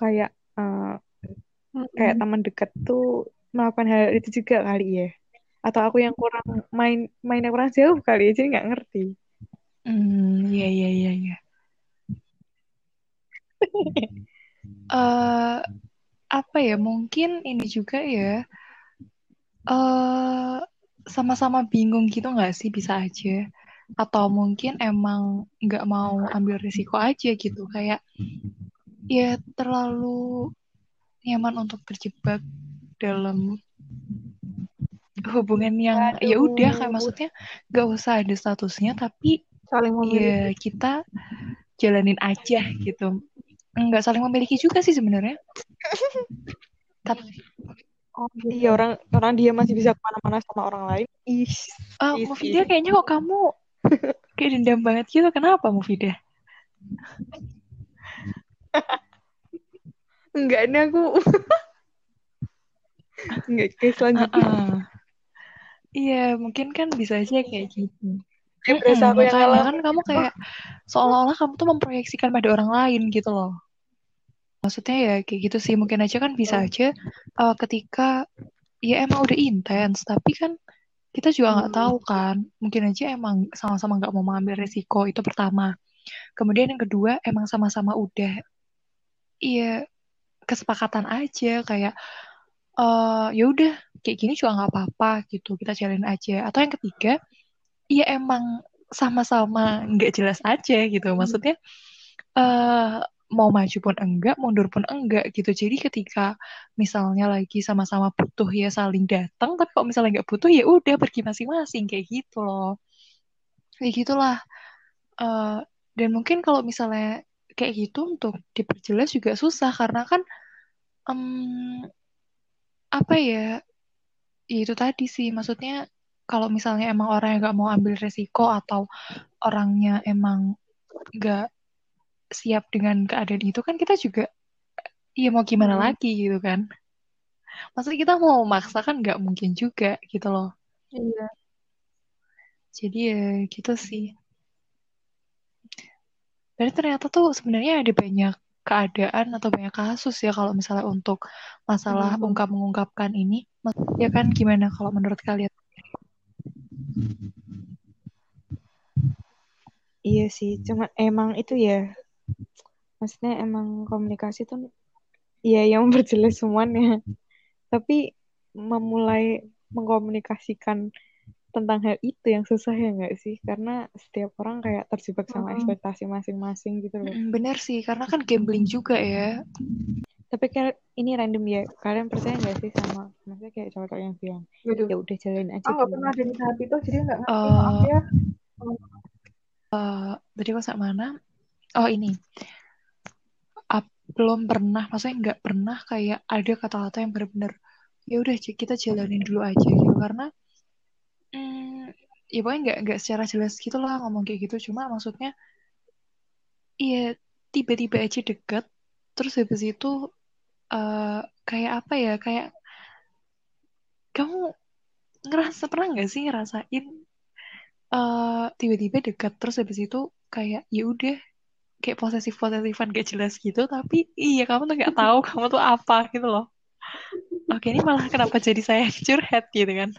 kayak eh, kayak teman dekat tuh melakukan hal itu juga kali ya atau aku yang kurang main mainnya kurang jauh kali ya jadi nggak ngerti Hmm, iya iya iya iya. Eh, apa ya? Mungkin ini juga ya. Eh, sama-sama bingung gitu nggak sih? Bisa aja. Atau mungkin emang nggak mau ambil risiko aja gitu. Kayak ya terlalu nyaman untuk terjebak dalam hubungan yang ya udah kayak maksudnya nggak usah ada statusnya tapi saling memiliki ya kita jalanin aja gitu nggak saling memiliki juga sih sebenarnya tapi oh, gitu. iya orang orang dia masih bisa ke mana-mana sama orang lain ih Isi. Mufidah kayaknya kok kamu kayak dendam banget gitu kenapa Mufidah enggak ini aku enggak kayak selanjutnya. Heeh. iya mungkin kan bisa aja kayak gitu. Kayak berasa aku yang ngalah kan kamu kayak seolah-olah kamu tuh memproyeksikan pada orang lain gitu loh. Maksudnya ya kayak gitu sih mungkin aja kan bisa aja eh, ketika ya emang udah intens tapi kan kita juga nggak tahu kan. Mungkin aja emang sama-sama nggak mau mengambil resiko itu pertama. Kemudian yang kedua emang sama-sama udah iya kesepakatan aja kayak eh ya udah kayak gini juga nggak apa-apa gitu kita jalanin aja. Atau yang ketiga ya emang sama-sama nggak jelas aja gitu. Maksudnya eh mau maju pun enggak mundur pun enggak gitu. Jadi ketika misalnya lagi sama-sama butuh ya saling datang tapi kalau misalnya nggak butuh ya udah pergi masing-masing kayak gitu loh. Kayak gitulah. Eh, dan mungkin kalau misalnya kayak gitu untuk diperjelas juga susah karena kan em, apa ya ya itu tadi sih. Maksudnya kalau misalnya emang orang yang nggak mau ambil resiko atau orangnya emang nggak siap dengan keadaan itu kan kita juga ya mau gimana Hmm. lagi gitu kan maksudnya kita mau maksa kan nggak mungkin juga gitu loh Iya. jadi ya gitu sih Berarti ternyata tuh sebenarnya ada banyak keadaan atau banyak kasus ya kalau misalnya untuk masalah Mhm. ungkap mengungkapkan ini. Ya kan gimana kalau menurut kalian? iya sih cuma emang itu ya maksudnya emang komunikasi tuh ya yang memperjelas semuanya tapi memulai mengkomunikasikan tentang hal itu yang susah ya nggak sih karena setiap orang kayak terjebak sama ekspektasi masing-masing gitu loh Mm, Bener sih, karena kan gambling juga ya. tapi kayak ini random ya kalian percaya nggak sih sama maksudnya kayak cowok-cowok yang bilang ya udah jalanin aja Ah nggak pernah ada di tahap itu jadi nggak ngerti Eh, maaf ya. Tadi kok mana? Oh ini, belum pernah, maksudnya nggak pernah kayak ada kata-kata yang benar-benar ya udah kita jalanin dulu aja gitu. Karena mm, ya pokoknya nggak nggak secara jelas gitu lah ngomong kayak gitu. Cuma maksudnya iya tiba-tiba aja deket terus habis itu uh, kayak apa ya kayak kamu ngerasa pernah nggak sih ngerasain uh, tiba-tiba deket terus habis itu kayak ya udah kayak posesif posesifan gak jelas gitu tapi iya kamu tuh nggak tahu kamu tuh apa gitu loh oke ini malah kenapa jadi saya curhat gitu kan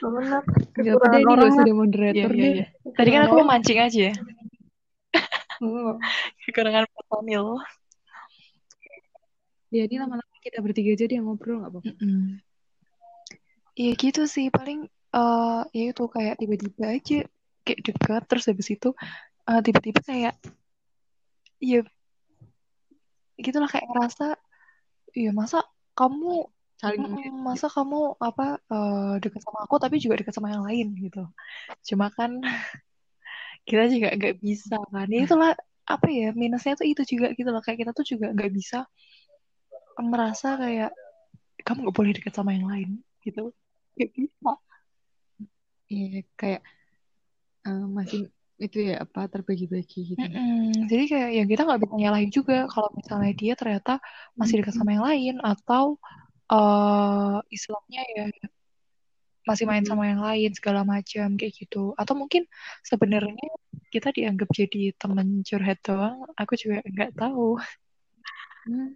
Benar. Ini gak usah moderator iya, iya, iya. Tadi kan aku mau mancing aja ya. Kekurangan personil. Ya ini lama-lama kita bertiga aja dia ngobrol gak apa-apa. Iya gitu sih paling uh, ya itu kayak tiba-tiba aja kayak dekat terus habis itu uh, tiba-tiba kayak iya. Gitulah kayak ngerasa iya masa kamu saling masa kamu apa uh, dekat sama aku tapi juga dekat sama yang lain gitu. Cuma kan kita juga nggak bisa kan. Ya itulah apa ya minusnya tuh itu juga gitu loh. Kayak kita tuh juga nggak bisa merasa kayak kamu nggak boleh dekat sama yang lain gitu. Nggak bisa. Iya kayak uh, masih itu ya apa terbagi-bagi gitu. Mm -mm. Jadi kayak ya kita nggak bisa nyalahin juga kalau misalnya dia ternyata masih dekat sama yang lain atau uh, Islamnya ya masih main sama yang lain segala macam kayak gitu atau mungkin sebenarnya kita dianggap jadi teman curhat doang aku juga nggak tahu hmm.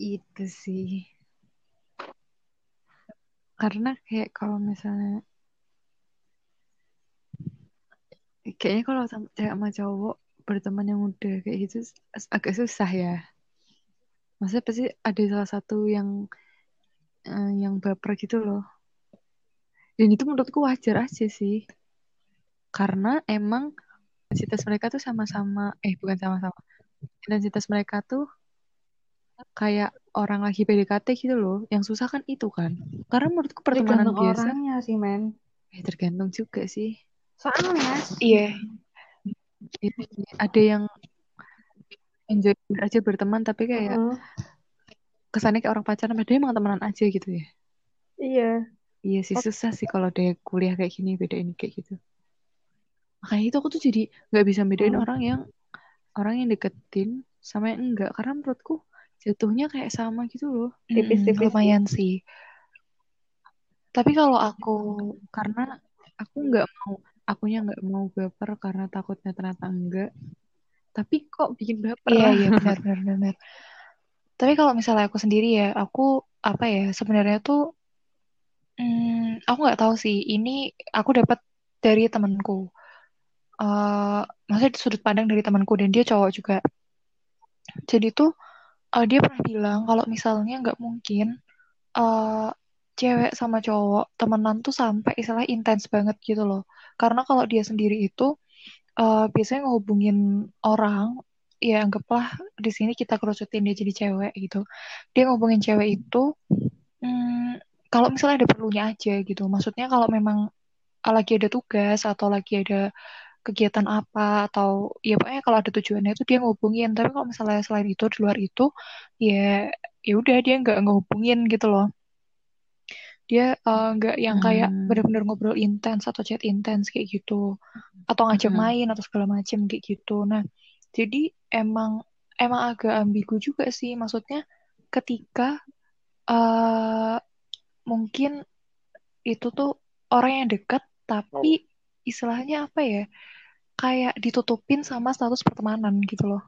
itu sih karena kayak kalau misalnya kayaknya kalau sama, sama cowok berteman yang udah kayak gitu agak susah ya Maksudnya pasti ada salah satu yang uh, yang baper gitu loh. Dan itu menurutku wajar aja sih. Karena emang intensitas mereka tuh sama-sama, eh bukan sama-sama. Intensitas mereka tuh kayak orang lagi PDKT gitu loh. Yang susah kan itu kan. Karena menurutku pertemanan tergantung biasa. orangnya sih, men. Eh, tergantung juga sih. Soalnya. Iya. Yeah. Ada yang enjoy aja berteman tapi kayak uh -huh. kesannya kayak orang pacaran padahal emang temenan aja gitu ya iya iya sih susah sih kalau dia kuliah kayak gini beda ini kayak gitu makanya itu aku tuh jadi nggak bisa bedain hmm. orang yang orang yang deketin sama yang enggak karena menurutku jatuhnya kayak sama gitu loh tipis-tipis lumayan sih tapi kalau aku karena aku nggak mau akunya nggak mau baper karena takutnya ternyata enggak. Tapi kok bikin baper? Iya iya benar benar benar. Tapi kalau misalnya aku sendiri ya aku apa ya sebenarnya tuh hmm, aku nggak tahu sih. Ini aku dapat dari temanku. Uh, maksudnya sudut pandang dari temanku dan dia cowok juga. Jadi tuh uh, dia pernah bilang kalau misalnya nggak mungkin uh, cewek sama cowok temenan tuh sampai istilah intens banget gitu loh karena kalau dia sendiri itu uh, biasanya ngehubungin orang ya anggaplah di sini kita kerucutin dia jadi cewek gitu. Dia ngehubungin cewek itu hmm, kalau misalnya ada perlunya aja gitu. Maksudnya kalau memang lagi ada tugas atau lagi ada kegiatan apa atau ya pokoknya kalau ada tujuannya itu dia ngehubungin. Tapi kalau misalnya selain itu di luar itu ya ya udah dia nggak ngehubungin gitu loh dia eh, nggak uh, yang kayak hmm. benar-benar ngobrol intens atau chat intens kayak gitu. Atau ngajak hmm. main atau segala macam kayak gitu. Nah jadi emang emang agak ambigu juga sih. Maksudnya ketika uh, mungkin itu tuh orang yang dekat tapi istilahnya apa ya? Kayak ditutupin sama status pertemanan gitu loh.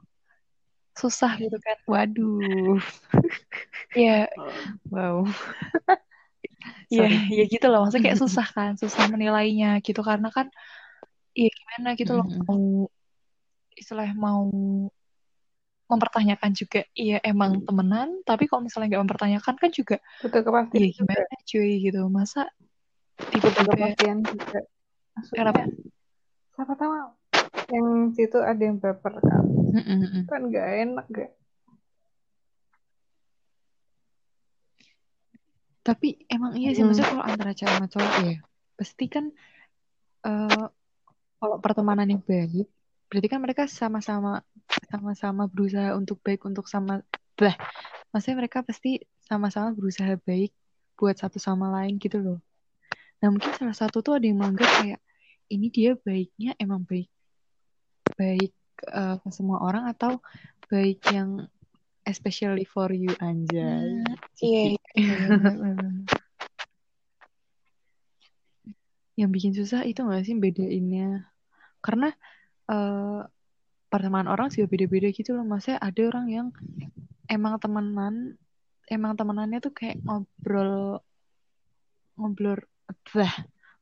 Susah gitu kan. Waduh. Ya wow Iya, ya gitu loh. Maksudnya kayak susah kan, susah menilainya gitu. Karena kan iya gimana gitu loh mau istilah mau mempertanyakan juga iya emang temenan tapi kalau misalnya nggak mempertanyakan kan juga betul kepastian iya gimana cuy gitu. Masa tiba-tiba kepastian juga. Kenapa? siapa tahu yang situ ada yang baper kan. Kan nggak enak gak Tapi emang iya sih, hmm. maksudnya kalau antara cewek sama cowok ya, pasti kan uh, kalau pertemanan yang baik, berarti kan mereka sama-sama sama-sama berusaha untuk baik untuk sama bah maksudnya mereka pasti sama-sama berusaha baik buat satu sama lain gitu loh nah mungkin salah satu tuh ada yang menganggap kayak ini dia baiknya emang baik baik uh, ke semua orang atau baik yang especially for you anjay. Hmm, iya, iya, iya, benar-benar. yang bikin susah itu nggak sih bedainnya? Karena eh pertemanan orang juga beda-beda gitu loh. Maksudnya ada orang yang emang temenan emang temenannya tuh kayak ngobrol ngobrol bah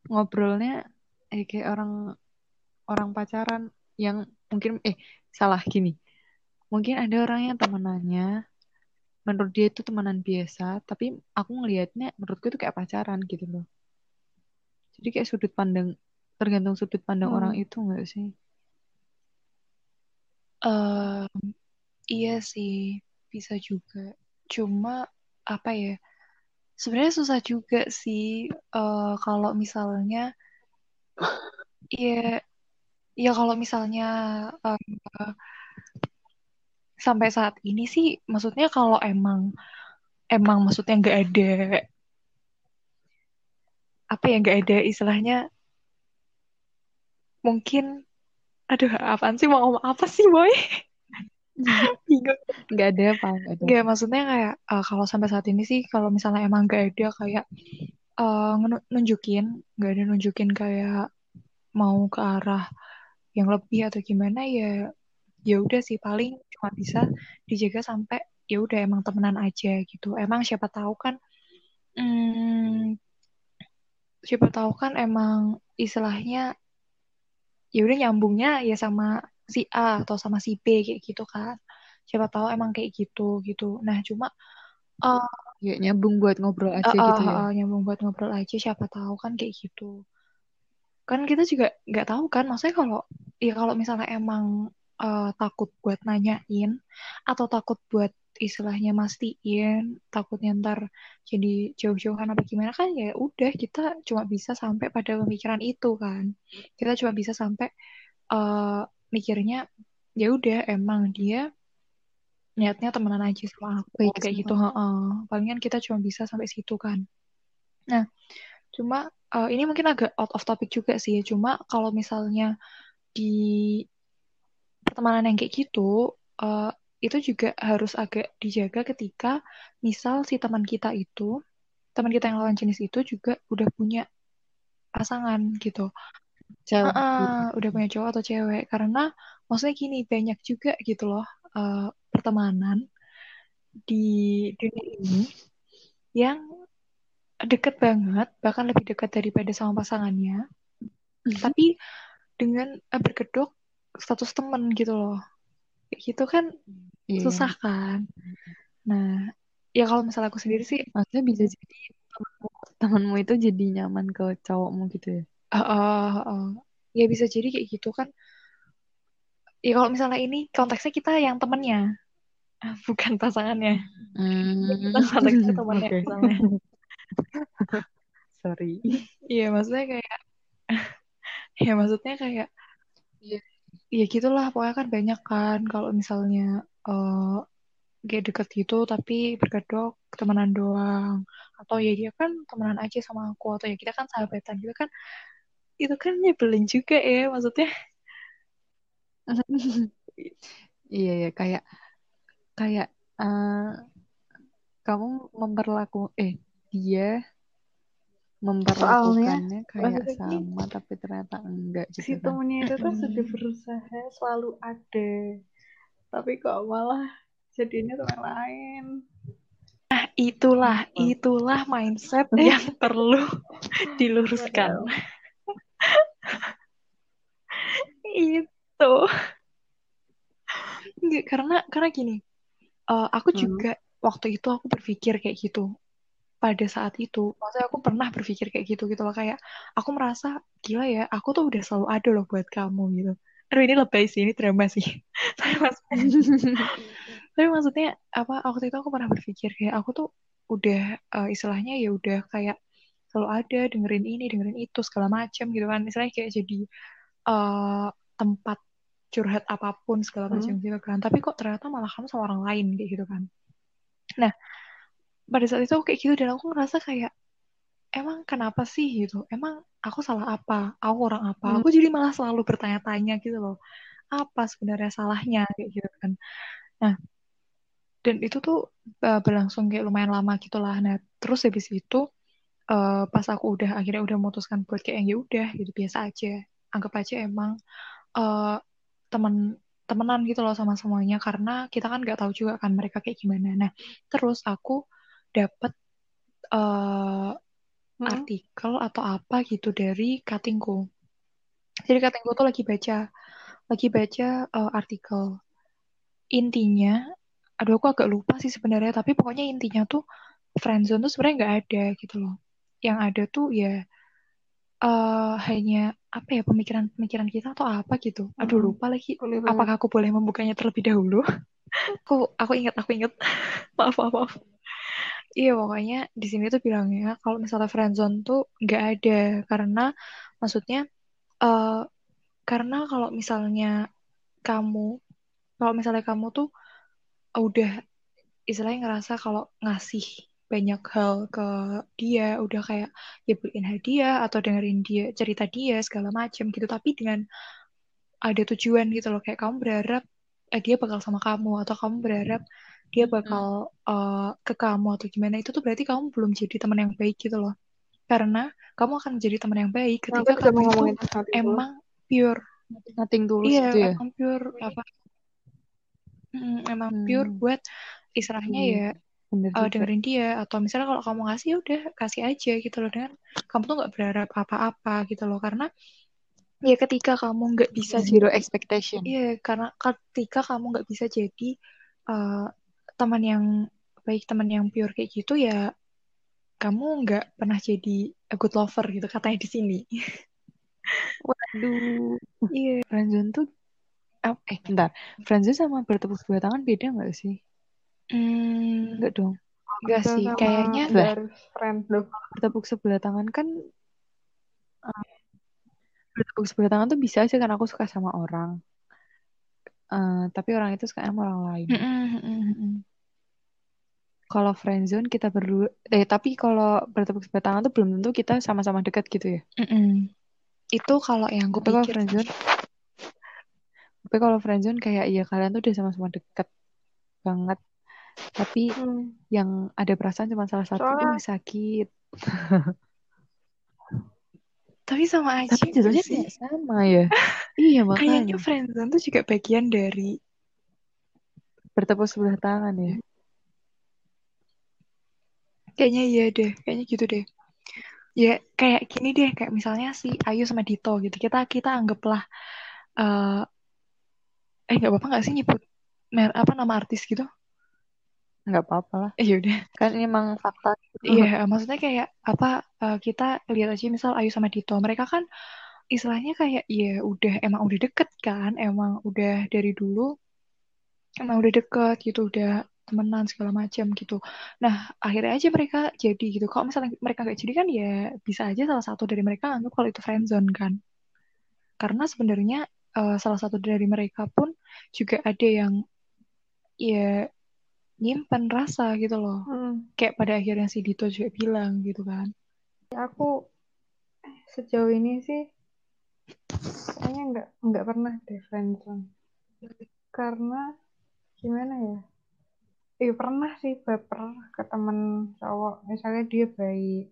ngobrolnya eh, kayak orang orang pacaran yang mungkin eh salah gini mungkin ada orang yang temenannya menurut dia itu temenan biasa tapi aku ngelihatnya menurutku itu kayak pacaran gitu loh jadi kayak sudut pandang tergantung sudut pandang Hmm. orang itu nggak sih Em, iya sih, bisa juga. Cuma apa ya? Sebenarnya susah juga sih eh, kalau misalnya ya ya kalau misalnya eh, sampai saat ini sih maksudnya kalau emang emang maksudnya nggak ada apa ya nggak ada istilahnya mungkin aduh apaan sih mau ngomong apa sih boy? Bingung. Nggak ada apa nggak ada. Maksudnya kayak eh, kalau sampai saat ini sih kalau misalnya emang nggak ada kayak ngenu- nunjukin nggak ada nunjukin kayak mau ke arah yang lebih atau gimana ya ya udah sih paling cuma bisa dijaga sampai ya udah emang temenan aja gitu. Emang siapa tahu kan hmm, siapa tahu kan emang istilahnya ya udah nyambungnya ya sama si A atau sama si B kayak gitu kan. Siapa tahu emang kayak gitu gitu. Nah cuma eh ya nyambung buat ngobrol aja eh, gitu eh, ya. eh, nyambung buat ngobrol aja siapa tahu kan kayak gitu. Kan kita juga nggak tahu kan maksudnya kalau ya kalau misalnya emang eh, takut buat nanyain atau takut buat istilahnya mastiin takutnya ntar jadi jauh-jauhan apa gimana kan ya udah kita cuma bisa sampai pada pemikiran itu kan. Kita cuma bisa sampai eh mikirnya ya udah emang dia niatnya temenan aja sama aku Baik kayak gitu heeh. palingan kita cuma bisa sampai situ kan. Nah cuma eh, ini mungkin agak out of topic juga sih cuma kalau misalnya di pertemanan yang kayak gitu eh, itu juga harus agak dijaga ketika misal si teman kita itu teman kita yang lawan jenis itu juga udah punya pasangan gitu. Cewek Heeh, udah punya cowok atau cewek. Karena maksudnya gini banyak juga gitu loh eh, pertemanan di dunia ini yang deket banget bahkan lebih dekat daripada sama pasangannya. Tapi dengan eh, berkedok status temen gitu loh. Kayak gitu kan Iya. susah kan. Nah ya kalau misalnya aku sendiri sih maksudnya bisa jadi temanmu, temanmu itu jadi nyaman ke cowokmu gitu ya? Eh, eh, eh, ya bisa jadi kayak gitu kan. Ya kalau misalnya ini konteksnya kita yang temennya ah, bukan pasangannya. Kita konteksnya temennya misalnya. Sorry. Iya, maksudnya kayak ya maksudnya kayak Iya. Ya gitulah pokoknya kan banyak kan kalau misalnya eh kayak deket gitu tapi berkedok temenan doang. Atau ya dia kan temenan aja sama aku atau ya kita kan sahabatan gitu kan itu kan nyebelin juga ya maksudnya. Iya ya kayak kayak eh, kamu memperlaku eh dia memperlakukannya kayak maksudnya gini, sama tapi ternyata enggak si gitu kan. temennya itu tuh sudah berusaha selalu ada. Tapi kok malah jadinya teman lain. Nah itulah itulah mindset yang perlu diluruskan. Itu. Nggak, karena karena gini eh, aku Hmm. juga waktu itu aku berpikir kayak gitu pada saat itu. Maksudnya aku pernah berpikir kayak gitu gitu loh. Kayak aku merasa gila ya aku tuh udah selalu ada loh buat kamu gitu. Aduh ini lebay sih ini drama sih. Tapi maksudnya tapi maksudnya apa waktu itu aku pernah berpikir kayak aku tuh udah eh, istilahnya ya udah kayak selalu ada dengerin ini dengerin itu segala macam gitu kan. Istilahnya kayak jadi eh, tempat curhat apa pun segala macam gitu kan. Tapi kok ternyata malah kamu sama orang lain kayak gitu kan. Nah pada saat itu aku kayak gitu dan aku ngerasa kayak emang kenapa sih? gitu. Emang aku salah apa? Aku orang apa? Hmm. aku jadi malah selalu bertanya-tanya gitu loh. Apa sebenarnya salahnya? kayak gitu kan. Nah dan itu tuh uh, berlangsung kayak lumayan lama gitulah. Nah terus habis itu uh, pas aku udah akhirnya udah memutuskan buat kayak ya udah gitu biasa aja. Anggap aja emang uh, teman temenan gitu loh sama semuanya. Karena kita kan nggak tahu juga kan mereka kayak gimana. Nah terus aku dapet uh, hmm. artikel atau apa gitu dari katingku. Jadi katingku tuh lagi baca lagi baca uh, artikel. Intinya aduh aku agak lupa sih sebenarnya tapi pokoknya intinya tuh friendzone tuh sebenarnya nggak ada gitu loh. Yang ada tuh ya uh, hanya apa ya pemikiran-pemikiran kita atau apa gitu. Aduh hmm. lupa lagi apakah aku boleh membukanya terlebih dahulu. Aku aku ingat aku ingat. Maaf maaf maaf iya pokoknya di sini tuh bilangnya kalau misalnya friendzone tuh nggak ada. Karena maksudnya uh, karena kalau misalnya kamu kalau misalnya kamu tuh udah istilahnya ngerasa kalau ngasih banyak hal ke dia udah kayak ya beliin hadiah atau dengerin dia cerita dia segala macam gitu. Tapi dengan ada tujuan gitu loh. Kayak kamu berharap eh, dia bakal sama kamu atau kamu berharap dia bakal hmm. uh, ke kamu atau gimana itu tuh berarti kamu belum jadi teman yang baik gitu loh karena kamu akan menjadi teman yang baik ketika nah, kamu itu emang pure nothing tulus iya, gitu ya emang pure apa hmm, emang hmm. pure buat istilahnya hmm. ya uh, dengerin dia atau misalnya kalau kamu ngasih ya udah kasih aja gitu loh dengan kamu tuh nggak berharap apa-apa gitu loh karena ya ketika kamu nggak bisa zero expectation. Iya karena ketika kamu nggak bisa jadi uh, teman yang baik teman yang pure kayak gitu ya kamu nggak pernah jadi a good lover gitu katanya di sini. Waduh. Iya. Friendzone tuh eh bentar. Friendzone sama bertepuk sebelah tangan beda nggak sih? Hmm, enggak dong. Enggak sih, kayaknya loh. Bertepuk sebelah tangan kan uh, bertepuk sebelah tangan tuh bisa aja kan aku suka sama orang. Uh, tapi orang itu suka sama orang lain. Mm -mm, Kalau friendzone kita berdua, eh tapi kalau bertepuk sebelah tangan tuh belum tentu kita sama-sama dekat gitu ya. Mm Itu kalau yang gue pikir. Kalau friendzone, tapi kalau friendzone kayak iya kalian tuh udah sama-sama dekat banget tapi hmm. yang ada perasaan cuma salah satu Soalnya... yang sakit tapi sama aja tapi jatuhnya sih. sama ya. Iya makanya. Kayaknya friendzone tuh juga bagian dari bertepuk sebelah tangan ya. Kayaknya iya deh kayaknya gitu deh. Ya kayak gini deh kayak misalnya si Ayu sama Dito gitu. Kita kita anggaplah uh, eh nggak apa-apa nggak sih nyebut mer apa nama artis gitu nggak apa-apa lah. Iya udah kan ini emang fakta iya maksudnya kayak apa uh, kita lihat aja misal Ayu sama Dito mereka kan istilahnya kayak ya udah emang udah deket kan emang udah dari dulu emang udah deket gitu udah temenan segala macam gitu. Nah akhirnya aja mereka jadi gitu. Kalau misalnya mereka nggak jadi kan ya bisa aja salah satu dari mereka anggap kalau itu friendzone kan. Karena sebenarnya uh, salah satu dari mereka pun juga ada yang ya nyimpan rasa gitu loh. Hmm. kayak pada akhirnya si Dito juga bilang gitu kan. Aku sejauh ini sih kayaknya nggak nggak pernah deh friendzone karena gimana ya? Iya pernah sih baper ke temen cowok. Misalnya dia baik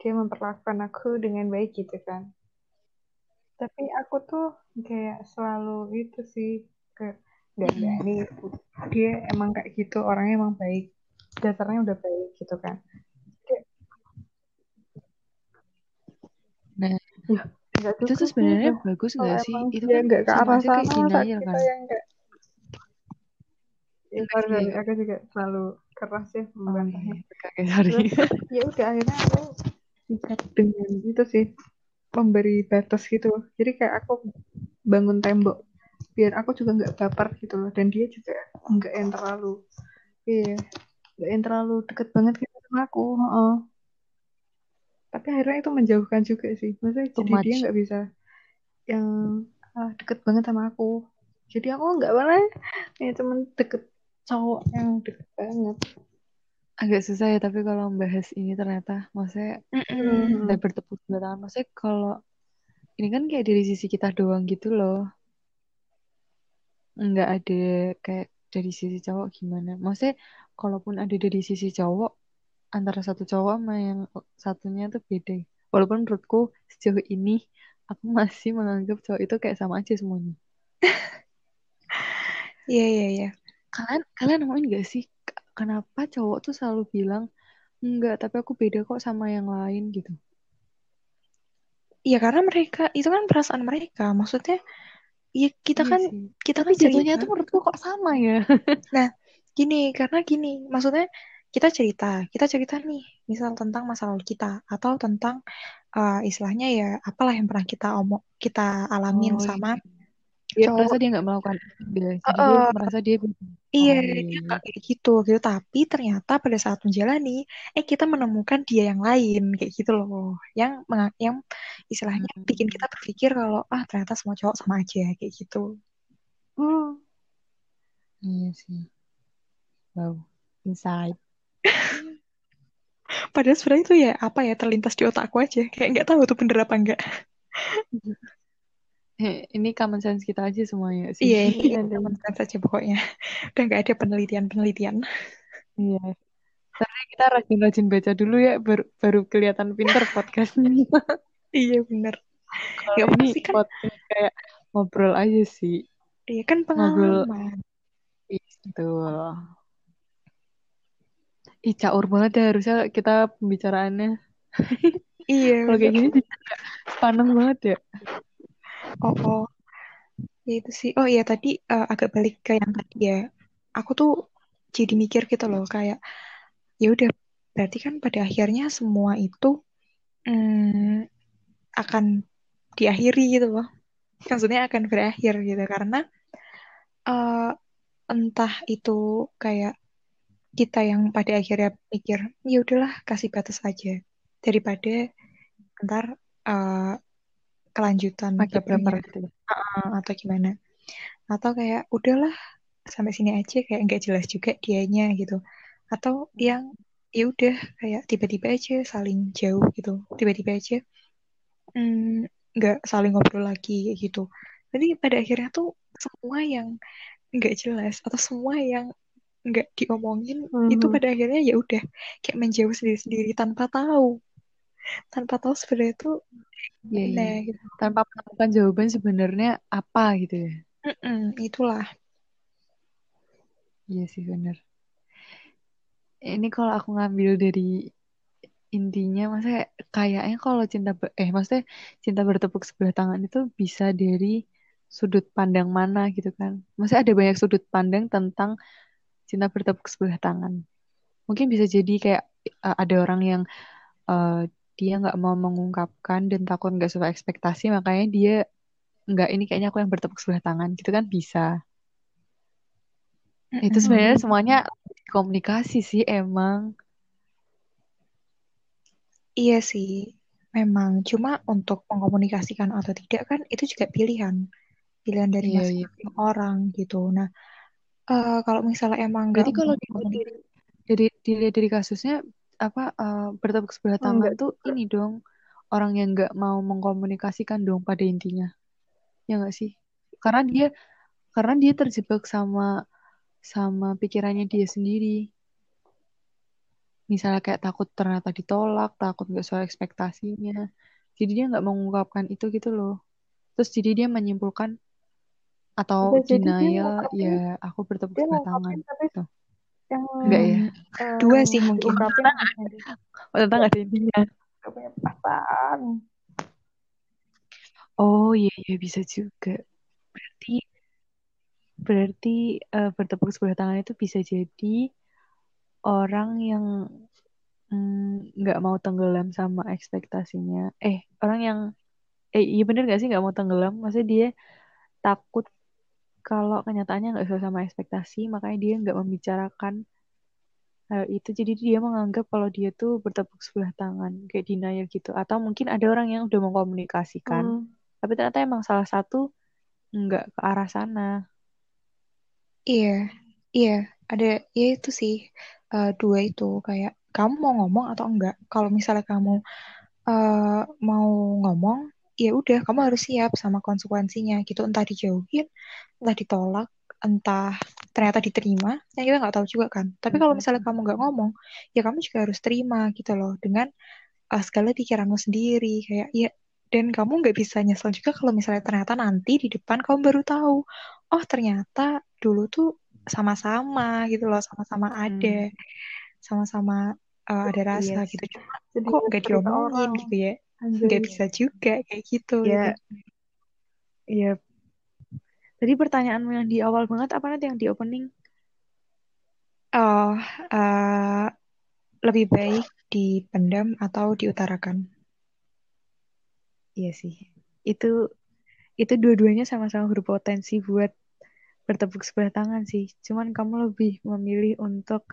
dia memperlakukan aku dengan baik gitu kan. Tapi aku tuh kayak selalu itu sih ke dan hmm. ini dia emang kayak gitu orangnya emang baik dasarnya udah baik gitu kan nah ya, itu tuh sebenarnya bagus nggak sih itu kan nggak ke arah sana denial kan yang gak... Ya, sorry, aku juga selalu keras ya membantahnya. Oh, iya. Terus, ya udah akhirnya aku bisa dengan itu sih memberi batas gitu. Jadi kayak aku bangun tembok biar aku juga nggak baper gitu loh. Dan dia juga nggak yang terlalu iya nggak yang terlalu deket banget gitu sama aku oh. tapi akhirnya itu menjauhkan juga sih. Maksudnya Too jadi much. dia nggak bisa yang ah, deket banget sama aku. Jadi aku nggak boleh ya temen deket cowok yang deket banget. Agak susah ya tapi kalau membahas ini ternyata maksudnya udah bertepuk sebelah tangan. Maksudnya kalau ini kan kayak dari sisi kita doang gitu loh nggak ada kayak dari sisi cowok gimana maksudnya kalaupun ada dari sisi cowok antara satu cowok sama yang satunya tuh beda walaupun menurutku sejauh ini aku masih menganggap cowok itu kayak sama aja semuanya Iya, iya, iya. kalian kalian nemuin gak sih kenapa cowok tuh selalu bilang enggak tapi aku beda kok sama yang lain gitu Iya, karena mereka, itu kan perasaan mereka. Maksudnya, ya kita Iya kan, sih. kita tapi tuh jatuhnya cerita. tuh menurutku kok sama ya Gini, karena gini, maksudnya kita cerita, kita cerita nih, misal tentang masa lalu kita, atau tentang uh, istilahnya ya, apalah yang pernah kita omong, kita alamin Oh, sama dia cowok. merasa dia nggak melakukan dia Uh, merasa dia. Iya, oh dia iya nggak kayak gitu, gitu. Tapi ternyata pada saat menjalani, eh kita menemukan dia yang lain, kayak gitu loh. Yang yang istilahnya bikin kita Hmm. berpikir kalau ah ternyata semua cowok sama aja, kayak gitu. iya sih wow inside Padahal sebenarnya itu ya apa ya terlintas di otakku aja, kayak nggak tahu tuh bener apa enggak. Ini common sense kita aja semuanya sih Iya, ini teman saja pokoknya. Udah nggak ada penelitian-penelitian. iya tapi kita rajin-rajin baca dulu ya baru baru kelihatan pinter podcastnya Iya bener. kalau ini kan? podcast kayak ngobrol aja sih Iya kan ngobrol pengalaman. itu Ih, caur banget ya harusnya kita pembicaraannya. Iya. Kalau kayak gini panas banget ya. Oh, oh. Ya itu sih. Oh iya tadi eh, agak balik ke yang tadi ya. Aku tuh jadi mikir gitu loh kayak ya udah berarti kan pada akhirnya semua itu mm, akan diakhiri gitu loh. Maksudnya akan berakhir gitu karena eh, entah itu kayak kita yang pada akhirnya mikir ya udahlah kasih batas aja daripada ntar eh, kelanjutan Makin bapernya baper gitu. ya. atau gimana atau kayak udahlah sampai sini aja kayak nggak jelas juga dianya gitu atau yang ya udah kayak tiba-tiba aja saling jauh gitu tiba-tiba aja mm, nggak saling ngobrol lagi kayak gitu jadi pada akhirnya tuh semua yang nggak jelas atau semua yang nggak diomongin itu Mhm. pada akhirnya ya udah kayak menjauh sendiri-sendiri tanpa tahu tanpa tahu sebenarnya tuh Iya, gimana iya. gitu Tanpa menemukan jawaban sebenarnya apa gitu ya. Mm-mm, itulah Iya sih bener. Ini kalau aku ngambil dari intinya, maksudnya kayaknya kalau cinta ber- eh maksudnya cinta bertepuk sebelah tangan itu bisa dari sudut pandang mana gitu kan. Maksudnya ada banyak sudut pandang tentang cinta bertepuk sebelah tangan. Mungkin bisa jadi kayak uh, ada orang yang uh, dia nggak mau mengungkapkan dan takut nggak sesuai ekspektasi, makanya dia nggak ini kayaknya aku yang bertepuk sebelah tangan gitu kan bisa. Itu Mm-mm. sebenarnya semuanya komunikasi sih emang. Iya sih, memang. Cuma untuk mengkomunikasikan atau tidak kan itu juga pilihan. Pilihan dari Iya, iya. masing-masing orang gitu. Nah, eh, kalau misalnya emang Berarti kalau dilihat dari dilihat dari kasusnya apa eh, bertepuk sebelah tangan Enggak tuh ini dong orang yang nggak mau mengkomunikasikan dong pada intinya. Ya nggak sih? Karena dia karena dia terjebak sama sama pikirannya dia sendiri. Misalnya kayak takut ternyata ditolak, takut nggak sesuai ekspektasinya. Jadi dia nggak mengungkapkan itu gitu loh. Terus jadi dia menyimpulkan atau dia denial ya aku bertepuk sebelah tangan. tapi Gitu. Yang Enggak ya? eh, dua sih mungkin. diungkapin Oh, tentang ada intinya. gak punya perasaan. Oh iya iya bisa juga. Berarti berarti eh, bertepuk sebelah tangan itu bisa jadi orang yang mm, nggak mau tenggelam sama ekspektasinya. Eh orang yang eh iya bener gak sih nggak mau tenggelam? Maksudnya dia takut kalau kenyataannya nggak sesuai sama ekspektasi, makanya dia nggak membicarakan hal itu. Jadi dia menganggap kalau dia tuh bertepuk sebelah tangan, kayak denial gitu. Atau mungkin ada orang yang udah mengkomunikasikan, Hmm. tapi ternyata emang salah satu nggak ke arah sana. Iya, iya, ada ya itu sih. uh, dua itu kayak kamu mau ngomong atau enggak. Kalau misalnya kamu uh, mau ngomong, ya udah kamu harus siap sama konsekuensinya gitu. Entah dijauhin, entah ditolak, entah ternyata diterima, yang kita nggak tahu juga kan. Tapi kalau misalnya kamu nggak ngomong, ya kamu juga harus terima gitu loh dengan uh, segala pikiranmu sendiri kayak ya dan kamu nggak bisa nyesel juga kalau misalnya ternyata nanti di depan kamu baru tahu oh ternyata dulu tuh sama-sama gitu loh sama-sama ada sama-sama uh, ada rasa Yes. gitu cuma kok nggak diomongin orang. gitu ya. Nggak bisa juga kayak gitu Ya. Iya. Tadi pertanyaanmu yang di awal banget apa nanti yang di opening? oh uh, lebih baik dipendam atau diutarakan Iya sih. Itu itu dua-duanya sama-sama berpotensi buat bertepuk sebelah tangan sih. Cuman kamu lebih memilih untuk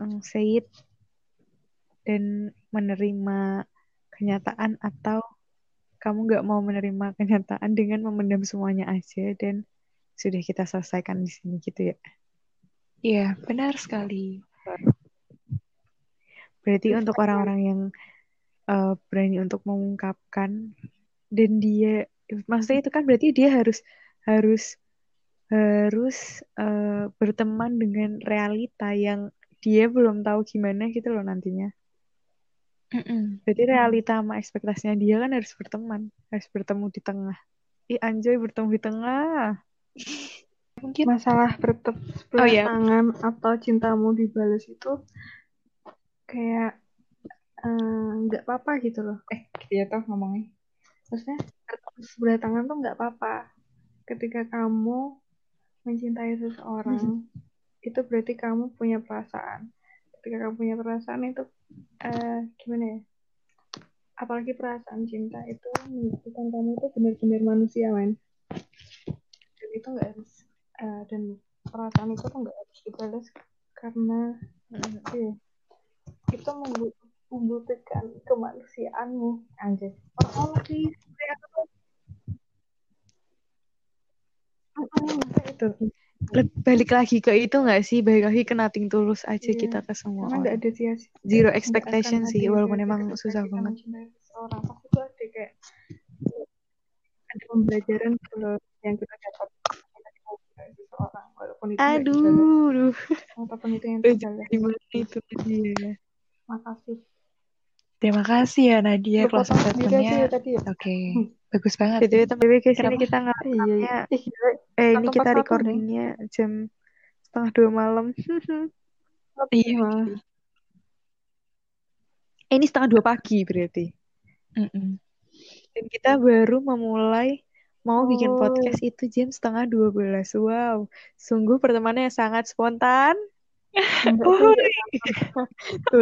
mm, say it dan menerima kenyataan atau kamu nggak mau menerima kenyataan dengan memendam semuanya aja dan sudah kita selesaikan di sini gitu ya. Iya benar sekali Berarti untuk orang-orang yang uh, berani untuk mengungkapkan dan dia maksudnya itu kan berarti dia harus harus harus uh, berteman dengan realita yang dia belum tahu gimana gitu loh nantinya. Mm-mm. Berarti realita sama ekspektasinya dia kan harus berteman, harus bertemu di tengah. Ih anjay bertemu di tengah. mungkin Masalah bertepuk Oh, iya. tangan atau cintamu dibalas itu kayak eh, nggak apa-apa gitu loh. Eh, gitu ya toh ngomongnya. Maksudnya bertepuk sebelah tangan tuh nggak apa-apa. Ketika kamu mencintai seseorang, itu berarti kamu punya perasaan. Ketika kamu punya perasaan itu eh, gimana ya? Apalagi perasaan cinta itu menunjukkan kamu itu benar-benar manusia, men. Dan itu nggak harus eh, dan perasaan itu nggak harus dibalas karena iya, itu membu- membutuhkan kemanusiaanmu. Anjir apa? Mm-mm, itu Balik lagi ke itu nggak sih? Balik lagi ke nothing tulus aja Iya. kita ke semua nggak orang. ada sia Zero nggak expectation sih, walaupun emang susah banget. seseorang pasti tuh ada kayak ada pembelajaran kalau yang kita dapat seseorang walaupun itu Aduh, duh. walaupun itu yang Udah terbalas jadi mana itu dia. makasih terima kasih ya Nadia ya statementnya tadi ya oke bagus banget BTW TBW guys, ini Kenapa? kita iya ngerekamnya, ih gila eh ini kita recordingnya jam setengah dua malam. iya. Eh, ini setengah dua pagi berarti. Mm-mm. Dan kita baru memulai mau bikin Oh. podcast itu jam setengah dua belas. Wow, sungguh pertemanannya sangat spontan. Enggak.